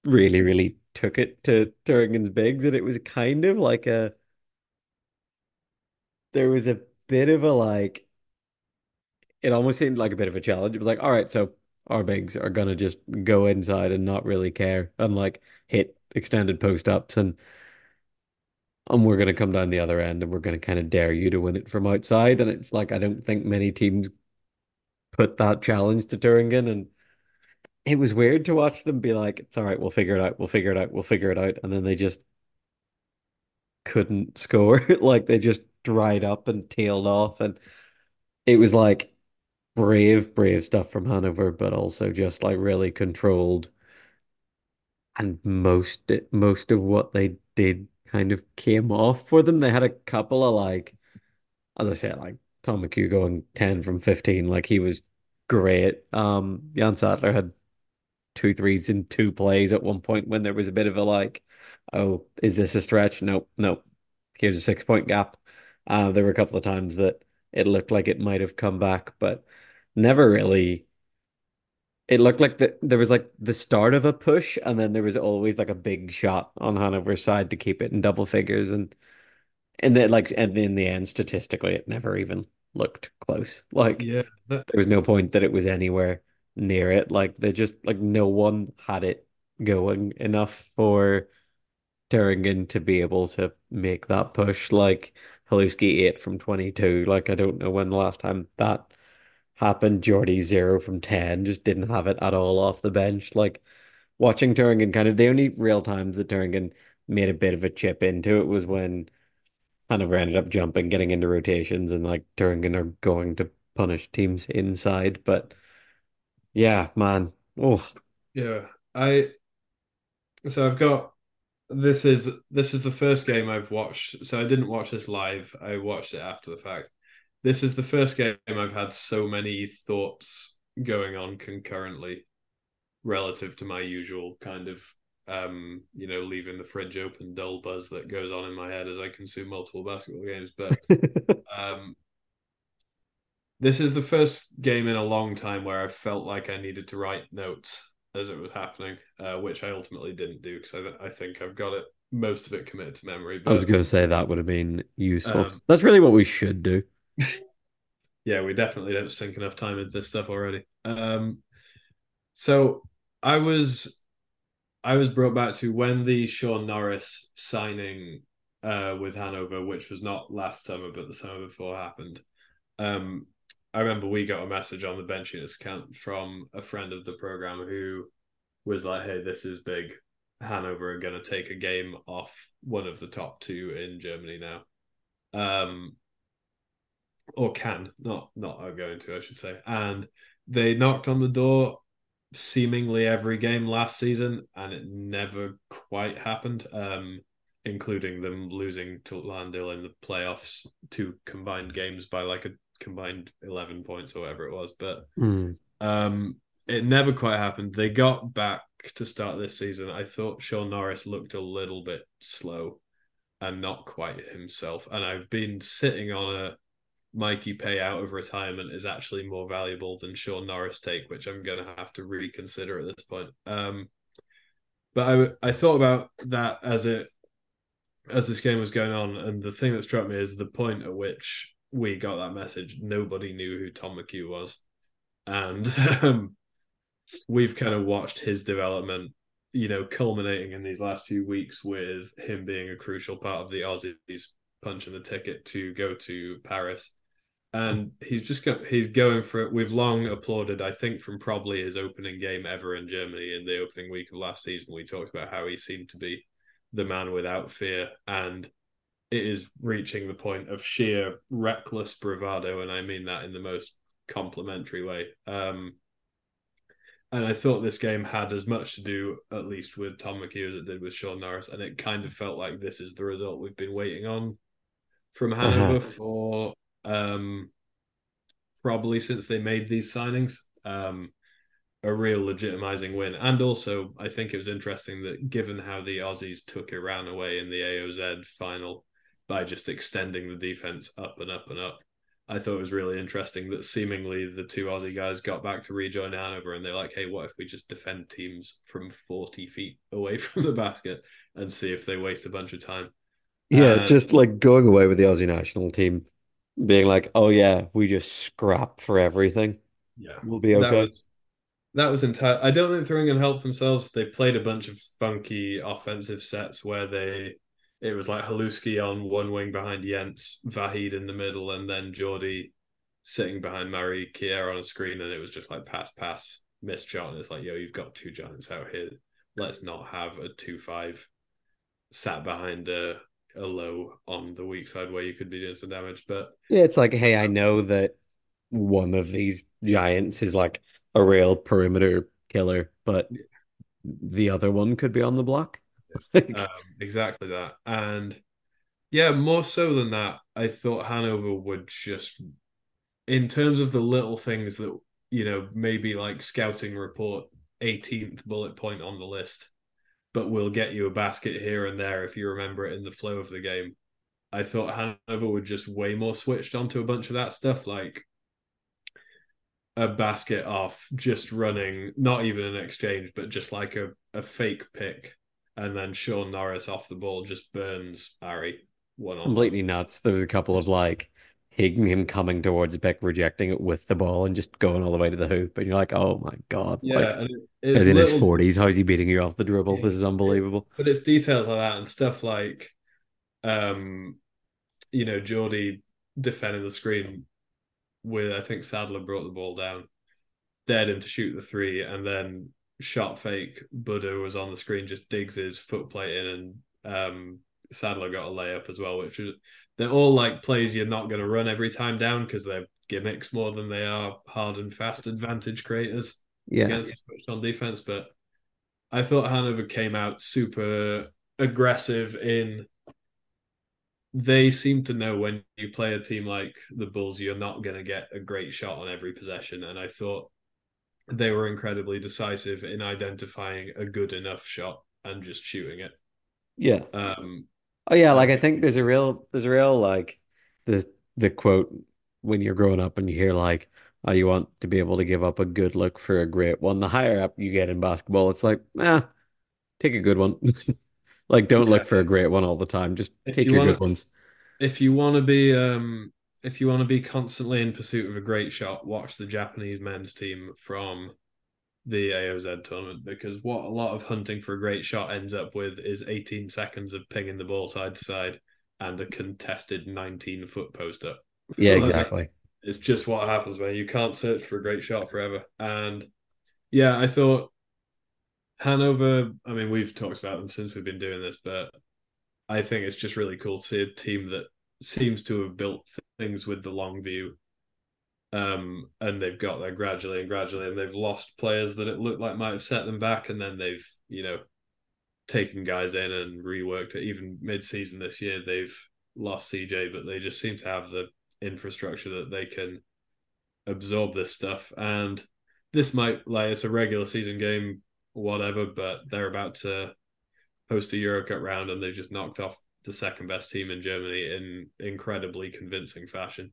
really, really took it to Thuringen's bigs, and it was kind of like a there was a bit of a like it almost seemed like a bit of a challenge. It was like, all right, so our bigs are gonna just go inside and not really care and like hit extended post ups and and we're gonna come down the other end and we're gonna kind of dare you to win it from outside. And it's like I don't think many teams put that challenge to Thuringen and it was weird to watch them be like, it's all right, we'll figure it out, we'll figure it out, we'll figure it out. And then they just couldn't score. Like they just dried up and tailed off. And it was like brave, brave stuff from Hanover, but also just like really controlled. And most most of what they did kind of came off for them. They had a couple of like, as I said, like Tom McHugh going 10 from 15, like he was great. Um, Jan Sattler had two threes in two plays at one point when there was a bit of a like, oh, is this a stretch? No, no. Here's a six point gap. Uh, there were a couple of times that it looked like it might have come back, but never really. It looked like the, there was like the start of a push, and then there was always like a big shot on Hanover's side to keep it in double figures, and and then like and in the end, statistically, it never even looked close. Like
Yeah, that,
there was no point that it was anywhere near it. Like they just like no one had it going enough for Thuringen to be able to make that push. Like Halouski eight from twenty two. Like I don't know when the last time that happened. Jordy zero from ten. Just didn't have it at all off the bench. Like watching Thuringen kind of the only real times that Thuringen made a bit of a chip into it was when Hanover ended up jumping, getting into rotations, and like Thuringen are going to punish teams inside. But yeah, man. Oh,
yeah. I so I've got this is this is the first game I've watched. So I didn't watch this live. I watched it after the fact. This is the first game I've had so many thoughts going on concurrently relative to my usual kind of um, you know, leaving the fridge open dull buzz that goes on in my head as I consume multiple basketball games. But um, this is the first game in a long time where I felt like I needed to write notes as it was happening, uh, which I ultimately didn't do because I, I think I've got it most of it committed to memory.
I was going to say that would have been useful.
um,
That's really what we should do.
yeah, we definitely don't sink enough time into this stuff already. Um, so I was I was brought back to when the Sean Norris signing uh, with Hanover, which was not last summer but the summer before happened. Um, I remember we got a message on the bench account from a friend of the program who was like, "Hey, this is big. Hanover are going to take a game off one of the top two in Germany now." Um, or can not not are going to, I should say. And they knocked on the door seemingly every game last season, and it never quite happened. Um, including them losing to Lahn-Dill in the playoffs, two combined games by like a combined eleven points or whatever it was. But
Mm.
um, it never quite happened. They got back to start this season. I thought Sean Norris looked a little bit slow and not quite himself. And I've been sitting on a Mikey pay out of retirement is actually more valuable than Sean Norris take, which I'm going to have to reconsider at this point. Um, but I I thought about that as it as this game was going on, and the thing that struck me is the point at which we got that message. Nobody knew who Tom McHugh was, and um, we've kind of watched his development. You know, culminating in these last few weeks with him being a crucial part of the Aussies punching the ticket to go to Paris and he's just got he's going for it. We've long applauded, I think, from probably his opening game ever in Germany in the opening week of last season. We talked about how he seemed to be the man without fear, and it is reaching the point of sheer reckless bravado, and I mean that in the most complimentary way. Um, and I thought this game had as much to do, at least, with Tom McHugh as it did with Sean Norris, and it kind of felt like this is the result we've been waiting on from Hanover
Uh-huh.
for um, probably since they made these signings. Um, a real legitimizing win. And also, I think it was interesting that given how the Aussies took Iran away in the AOZ final by just extending the defense up and up and up, I thought it was really interesting that seemingly the two Aussie guys got back to rejoin Hanover and they're like, hey, what if we just defend teams from 40 feet away from the basket and see if they waste a bunch of time?
Yeah,
Uh,
just like going away with the Aussie national team being like, "Oh yeah, we just scrap for everything.
Yeah,
We'll be
that
okay."
was that was entire. I don't think Thuringen helped themselves. They played a bunch of funky offensive sets where they it was like Halouski on one wing behind Jenz, Vahid in the middle, and then Jordi sitting behind Mari Kier on a screen, and it was just like pass, pass, missed shot, and it's like, yo, you've got two giants out here. Let's not have a two five sat behind a a low on the weak side where you could be doing some damage. But
Yeah, it's like, hey, I know that one of these giants is like a real perimeter killer, but the other one could be on the block.
um, exactly that, and yeah, more so than that, I thought Hanover would just, in terms of the little things that you know, maybe like scouting report 18th bullet point on the list, but we'll get you a basket here and there if you remember it in the flow of the game. I thought Hanover would just way more switched onto a bunch of that stuff, like a basket off, just running, not even an exchange, but just like a, a fake pick. And then Sean Norris off the ball just burns Ari one on
Completely nuts. There was a couple of like him, him coming towards Beck, rejecting it with the ball and just going all the way to the hoop. And you're like, oh my God. Like,
Yeah, and it,
he's
it's
in his 40s. How's he beating you off the dribble? This is unbelievable.
but it's details like that and stuff like um you know, Geordie defending the screen with I think Sadler brought the ball down, dared him to shoot the three, and then shot fake. Buddha was on the screen, just digs his foot plate in, and um, Sadler got a layup as well, which is they're all like plays you're not going to run every time down because they're gimmicks more than they are hard and fast advantage creators
Yeah.
against switched on defense. But I thought Hanover came out super aggressive in they seem to know when you play a team like the Bulls, you're not going to get a great shot on every possession. And I thought they were incredibly decisive in identifying a good enough shot and just shooting it.
Yeah.
Um,
Oh yeah, like I think there's a real there's a real like the the quote when you're growing up and you hear like oh you want to be able to give up a good look for a great one. The higher up you get in basketball, it's like, ah, take a good one. Like don't
yeah,
look for a great one all the time. Just
if
take
you
your
want
good ones.
if you want to be, um, if you want to be constantly in pursuit of a great shot, watch the Japanese men's team from the AOZ tournament because what a lot of hunting for a great shot ends up with is 18 seconds of pinging the ball side to side and a contested 19 foot post up.
Yeah, exactly.
it's just what happens when you can't search for a great shot forever. And yeah, I thought Hanover, I mean, we've talked about them since we've been doing this, but I think it's just really cool to see a team that seems to have built things with the long view um, and they've got there gradually and gradually, and they've lost players that it looked like might have set them back, and then they've you know taken guys in and reworked it. Even mid-season this year, they've lost CJ, but they just seem to have the infrastructure that they can absorb this stuff. And this might like it's a regular season game, whatever, but they're about to host a Euro Cup round, and they've just knocked off the second best team in Germany in incredibly convincing fashion.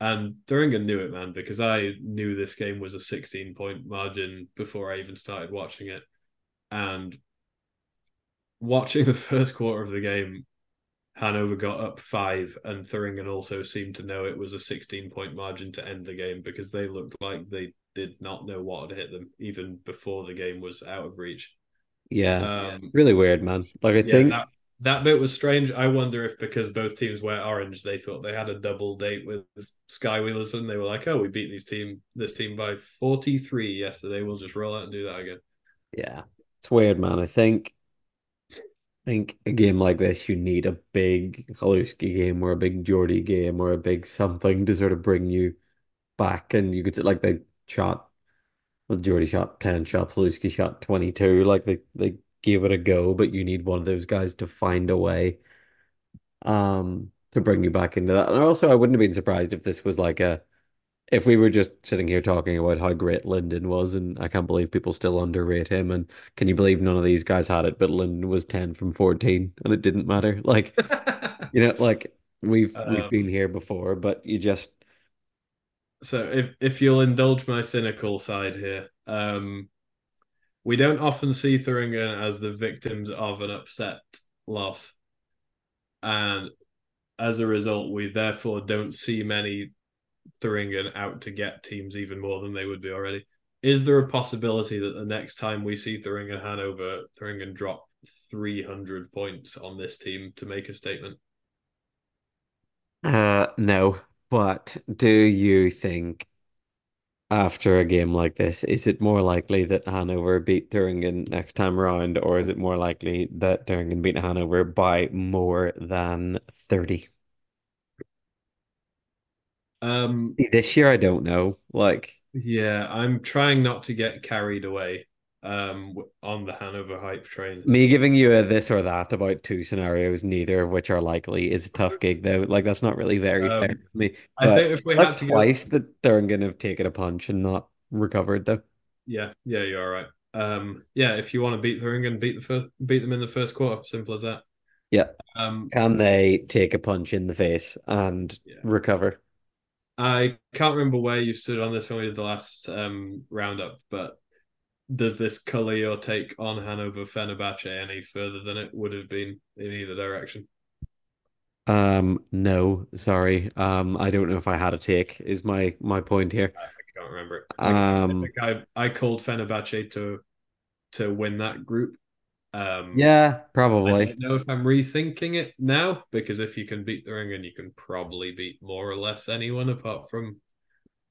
And Thuringen knew it, man, because I knew this game was a 16 point margin before I even started watching it. And watching the first quarter of the game, Hanover got up five, and Thuringen also seemed to know it was a 16 point margin to end the game because they looked like they did not know what had hit them even before the game was out of reach.
Yeah.
Um,
Really weird, man. Like I
yeah,
think
that, that bit was strange. I wonder if because both teams wear orange, they thought they had a double date with Skywheelers, and they were like, "Oh, we beat these team this team by forty three yesterday. We'll just roll out and do that again."
yeah, it's weird, man. I think I think a game like this you need a big Halouski game or a big Geordie game or a big something to sort of bring you back and you could like they shot well Geordie shot 10 shots, Halouski shot 22. Like they they gave it a go, but you need one of those guys to find a way um to bring you back into that. And also I wouldn't have been surprised if this was like a if we were just sitting here talking about how great Lyndon was, and I can't believe people still underrate him, and can you believe none of these guys had it, but Lyndon was 10 from 14 and it didn't matter. Like, you know, like we've we've
um,
been here before, but you just
so, if if you'll indulge my cynical side here, um, we don't often see Thuringen as the victims of an upset loss, and as a result, we therefore don't see many Thuringen out to get teams even more than they would be already. Is there a possibility that the next time we see Thuringen Hanover, Thuringen drop 300 points on this team to make a statement?
Uh, no. But do you think after a game like this, is it more likely that Hanover beat Thuringen next time around, or is it more likely that Thuringen beat Hanover by more than 30?
Um,
This year, I don't know. Like,
yeah, I'm trying not to get carried away um on the Hanover hype train.
me giving you a this or that about two scenarios, neither of which are likely, is a tough gig, though. Like, that's not really very fair
Um,
to me.
I
But
think if we
that's
had to go,
twice that Thuringen have taken a punch and not recovered, though.
yeah, yeah, you're all right. Um, yeah, if you want to beat Thuringen, beat the first, beat them in the first quarter. Simple as that.
Yeah.
Um,
Can they take a punch in the face and
Yeah.
recover?
I can't remember where you stood on this when we did the last um roundup, but does this color your take on Hanover Fenerbahce any further than it would have been in either direction?
Um, no, sorry. Um, I don't know if I had a take, is my my point here.
I can't remember it. I, I
Um,
I I called Fenerbahce to to win that group. Um,
yeah,
I
probably.
don't know if I'm rethinking it now because if you can beat the ring, and you can probably beat more or less anyone apart from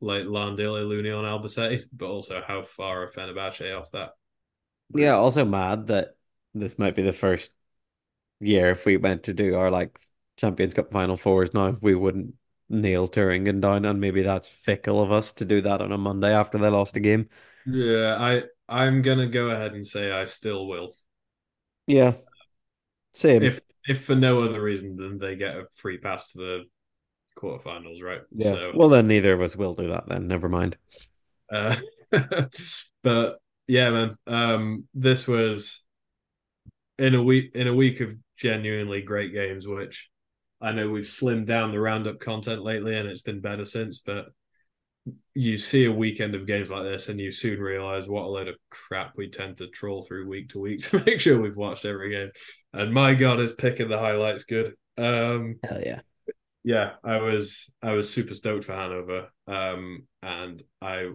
like Lahn-Dill, Lunion, Albacete. But also, how far are Fenerbahce off that?
Yeah, also mad that this might be the first year if we went to do our like Champions Cup Final Fours now, we wouldn't nail Thuringen down, and maybe that's fickle of us to do that on a Monday after they lost a game.
Yeah, I I'm gonna go ahead and say I still will.
Yeah, same.
If if for no other reason than they get a free pass to the quarterfinals, right?
Yeah.
So
Well, then neither of us will do that then. Never mind.
uh but yeah, man. Um this was in a week in a week of genuinely great games, which I know we've slimmed down the roundup content lately and it's been better since, but you see a weekend of games like this and you soon realize what a load of crap we tend to troll through week to week to make sure we've watched every game. And my God, is picking the highlights good. Um,
Hell yeah.
Yeah, I was I was super stoked for Hanover. Um, and I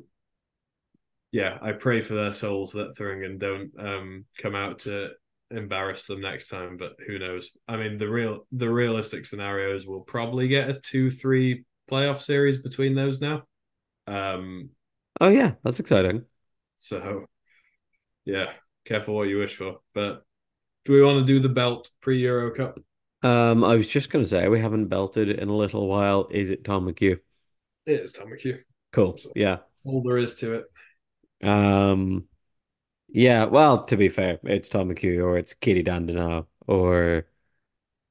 yeah, I pray for their souls that Thuringen don't um come out to embarrass them next time, but who knows? I mean the real the realistic scenarios will probably get a two three playoff series between those now. Um
Oh yeah, that's exciting.
so yeah, careful what you wish for. But do we want to do the belt pre Euro Cup?
Um, I was just gonna say we haven't belted in a little while. Is it Tom McHugh?
It is Tom McHugh.
Cool. Yeah.
All there is to it.
Um, yeah. Well, to be fair, it's Tom McHugh or it's Katie Dandinau or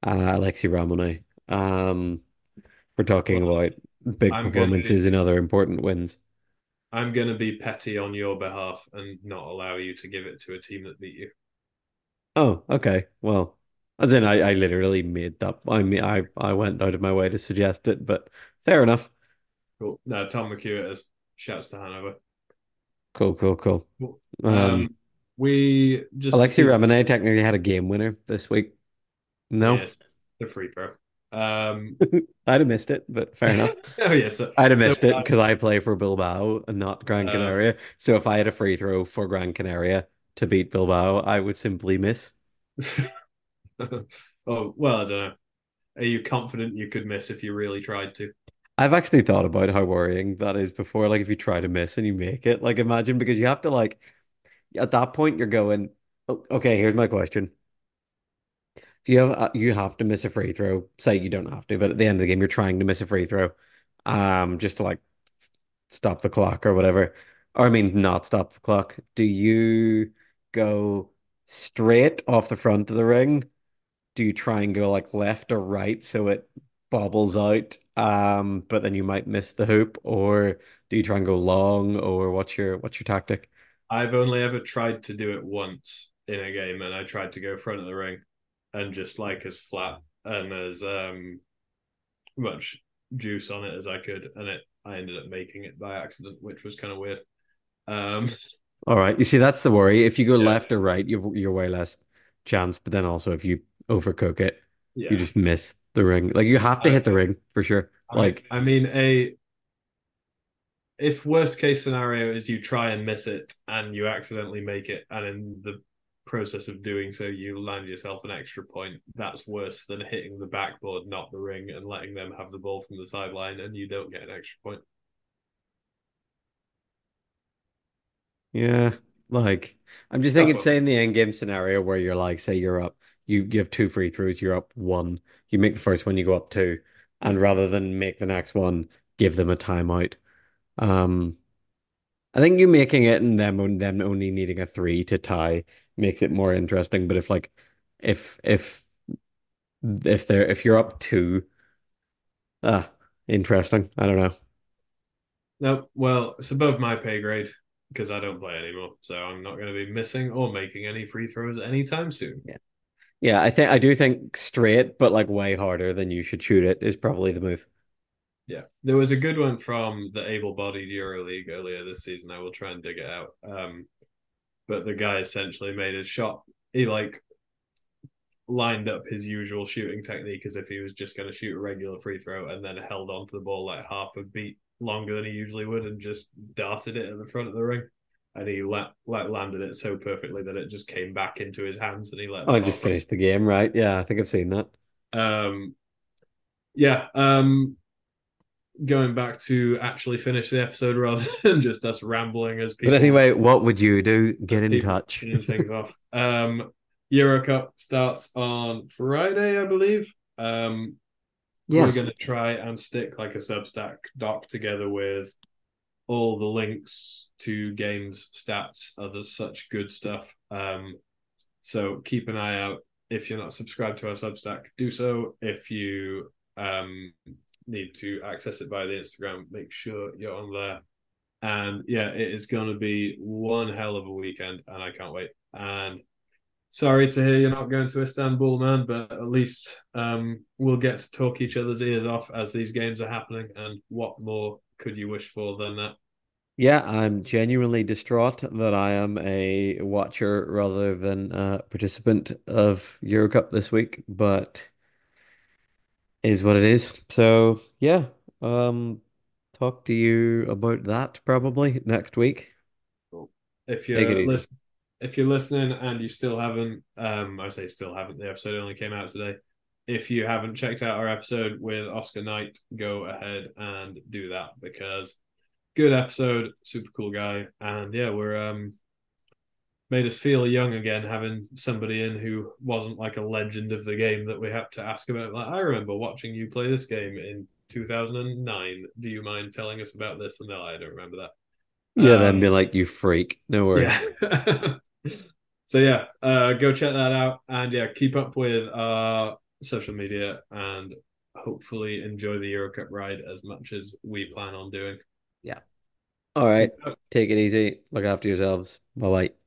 uh, Alexi Ramone. Um, we're talking
Well,
about big
I'm
performances in other important wins.
I'm gonna be petty on your behalf and not allow you to give it to a team that beat you.
Oh, okay. Well, as in, I, I literally made that. I mean, I I went out of my way to suggest it, but fair enough.
Cool. No, Tom McHugh it is. Shouts to Hanover.
Cool, cool, cool.
Cool.
Um,
Um, we just
Alexi Ramone technically had a game winner this week. No,
Yes, the free throw. Um,
I'd have missed it, but fair enough.
oh yeah, so,
I'd have
so,
missed it
uh,
because I play for Bilbao and not Gran
Uh,
Canaria. So if I had a free throw for Gran Canaria to beat Bilbao, I would simply miss.
oh well, I don't know. Are you confident you could miss if you really tried to?
I've actually thought about how worrying that is before. Like if you try to miss and you make it, like imagine because you have to like at that point you're going, "O- okay, here's my question. If you have uh, you have to miss a free throw, say you don't have to, but at the end of the game you're trying to miss a free throw, um, just to like stop the clock or whatever. Or I mean not stop the clock. Do you go straight off the front of the ring? Do you try and go like left or right so it bobbles out, um, but then you might miss the hoop, or do you try and go long, or what's your what's your tactic?
I've only ever tried to do it once in a game, and I tried to go front of the ring and just like as flat and as um much juice on it as I could, and it I ended up making it by accident, which was kind of weird. Um,
All right, you see that's the worry. If you go
Yeah.
left or right, you've you're way less chance, but then also if you overcook it, you just miss the ring. Like you have to hit the ring for sure.
I
Like
I mean, a if worst case scenario is you try and miss it and you accidentally make it, and in the process of doing so you land yourself an extra point, that's worse than hitting the backboard, not the ring, and letting them have the ball from the sideline, and you don't get an extra point.
yeah, like I'm just thinking, say in the end game scenario where you're like, say you're up, you give two free throws, you're up one, you make the first one, you go up two, and rather than make the next one, give them a timeout. Um, I think you making it and them on them only needing a three to tie makes it more interesting. But if like if if if they're if you're up two, ah, interesting. I don't know.
No, well, it's above my pay grade because I don't play anymore, so I'm not going to be missing or making any free throws anytime soon.
Yeah. Yeah, I think I do think straight, but like way harder than you should shoot it is probably the move.
Yeah, there was a good one from the able-bodied EuroLeague earlier this season. I will try and dig it out. Um, but the guy essentially made his shot. He like lined up his usual shooting technique as if he was just going to shoot a regular free throw, and then held onto the ball like half a beat longer than he usually would, and just darted it at the front of the ring. And he let, let landed it so perfectly that it just came back into his hands, and he let
Oh, I just finished the game, right? Yeah, I think I've seen that.
um, yeah. Um, going back to actually finish the episode rather than just us rambling as people.
But anyway, what would you do? Get in touch.
things off. Um, Euro Cup starts on Friday, I believe. Um, we're going to try and stick like a Substack doc together with all the links to games, stats, other such good stuff. Um, so keep an eye out. If you're not subscribed to our Substack, do so. If you um, need to access it via the Instagram, make sure you're on there. And yeah, it is going to be one hell of a weekend, and I can't wait. And sorry to hear you're not going to Istanbul, man, but at least um, we'll get to talk each other's ears off as these games are happening. And what more could you wish for than that?
Yeah, I'm genuinely distraught that I am a watcher rather than a participant of Eurocup this week, but is what it is. So yeah, um, talk to you about that probably next week.
If you're
easy.
listen, if you're listening and you still haven't, um, I say still haven't. The episode only came out today. If you haven't checked out our episode with Oscar Knight, go ahead and do that because good episode, super cool guy, and yeah, we're um made us feel young again having somebody in who wasn't like a legend of the game that we had to ask about. Like I remember watching you play this game in 2009. Do you mind telling us about this? And no, I don't remember that.
Yeah, then be
Um,
like, you freak. No worries.
yeah. so yeah, uh, go check that out, and yeah, keep up with our social media, and hopefully enjoy the Euro Cup ride as much as we plan on doing.
Yeah. All right. Take it easy. Look after yourselves. Bye bye.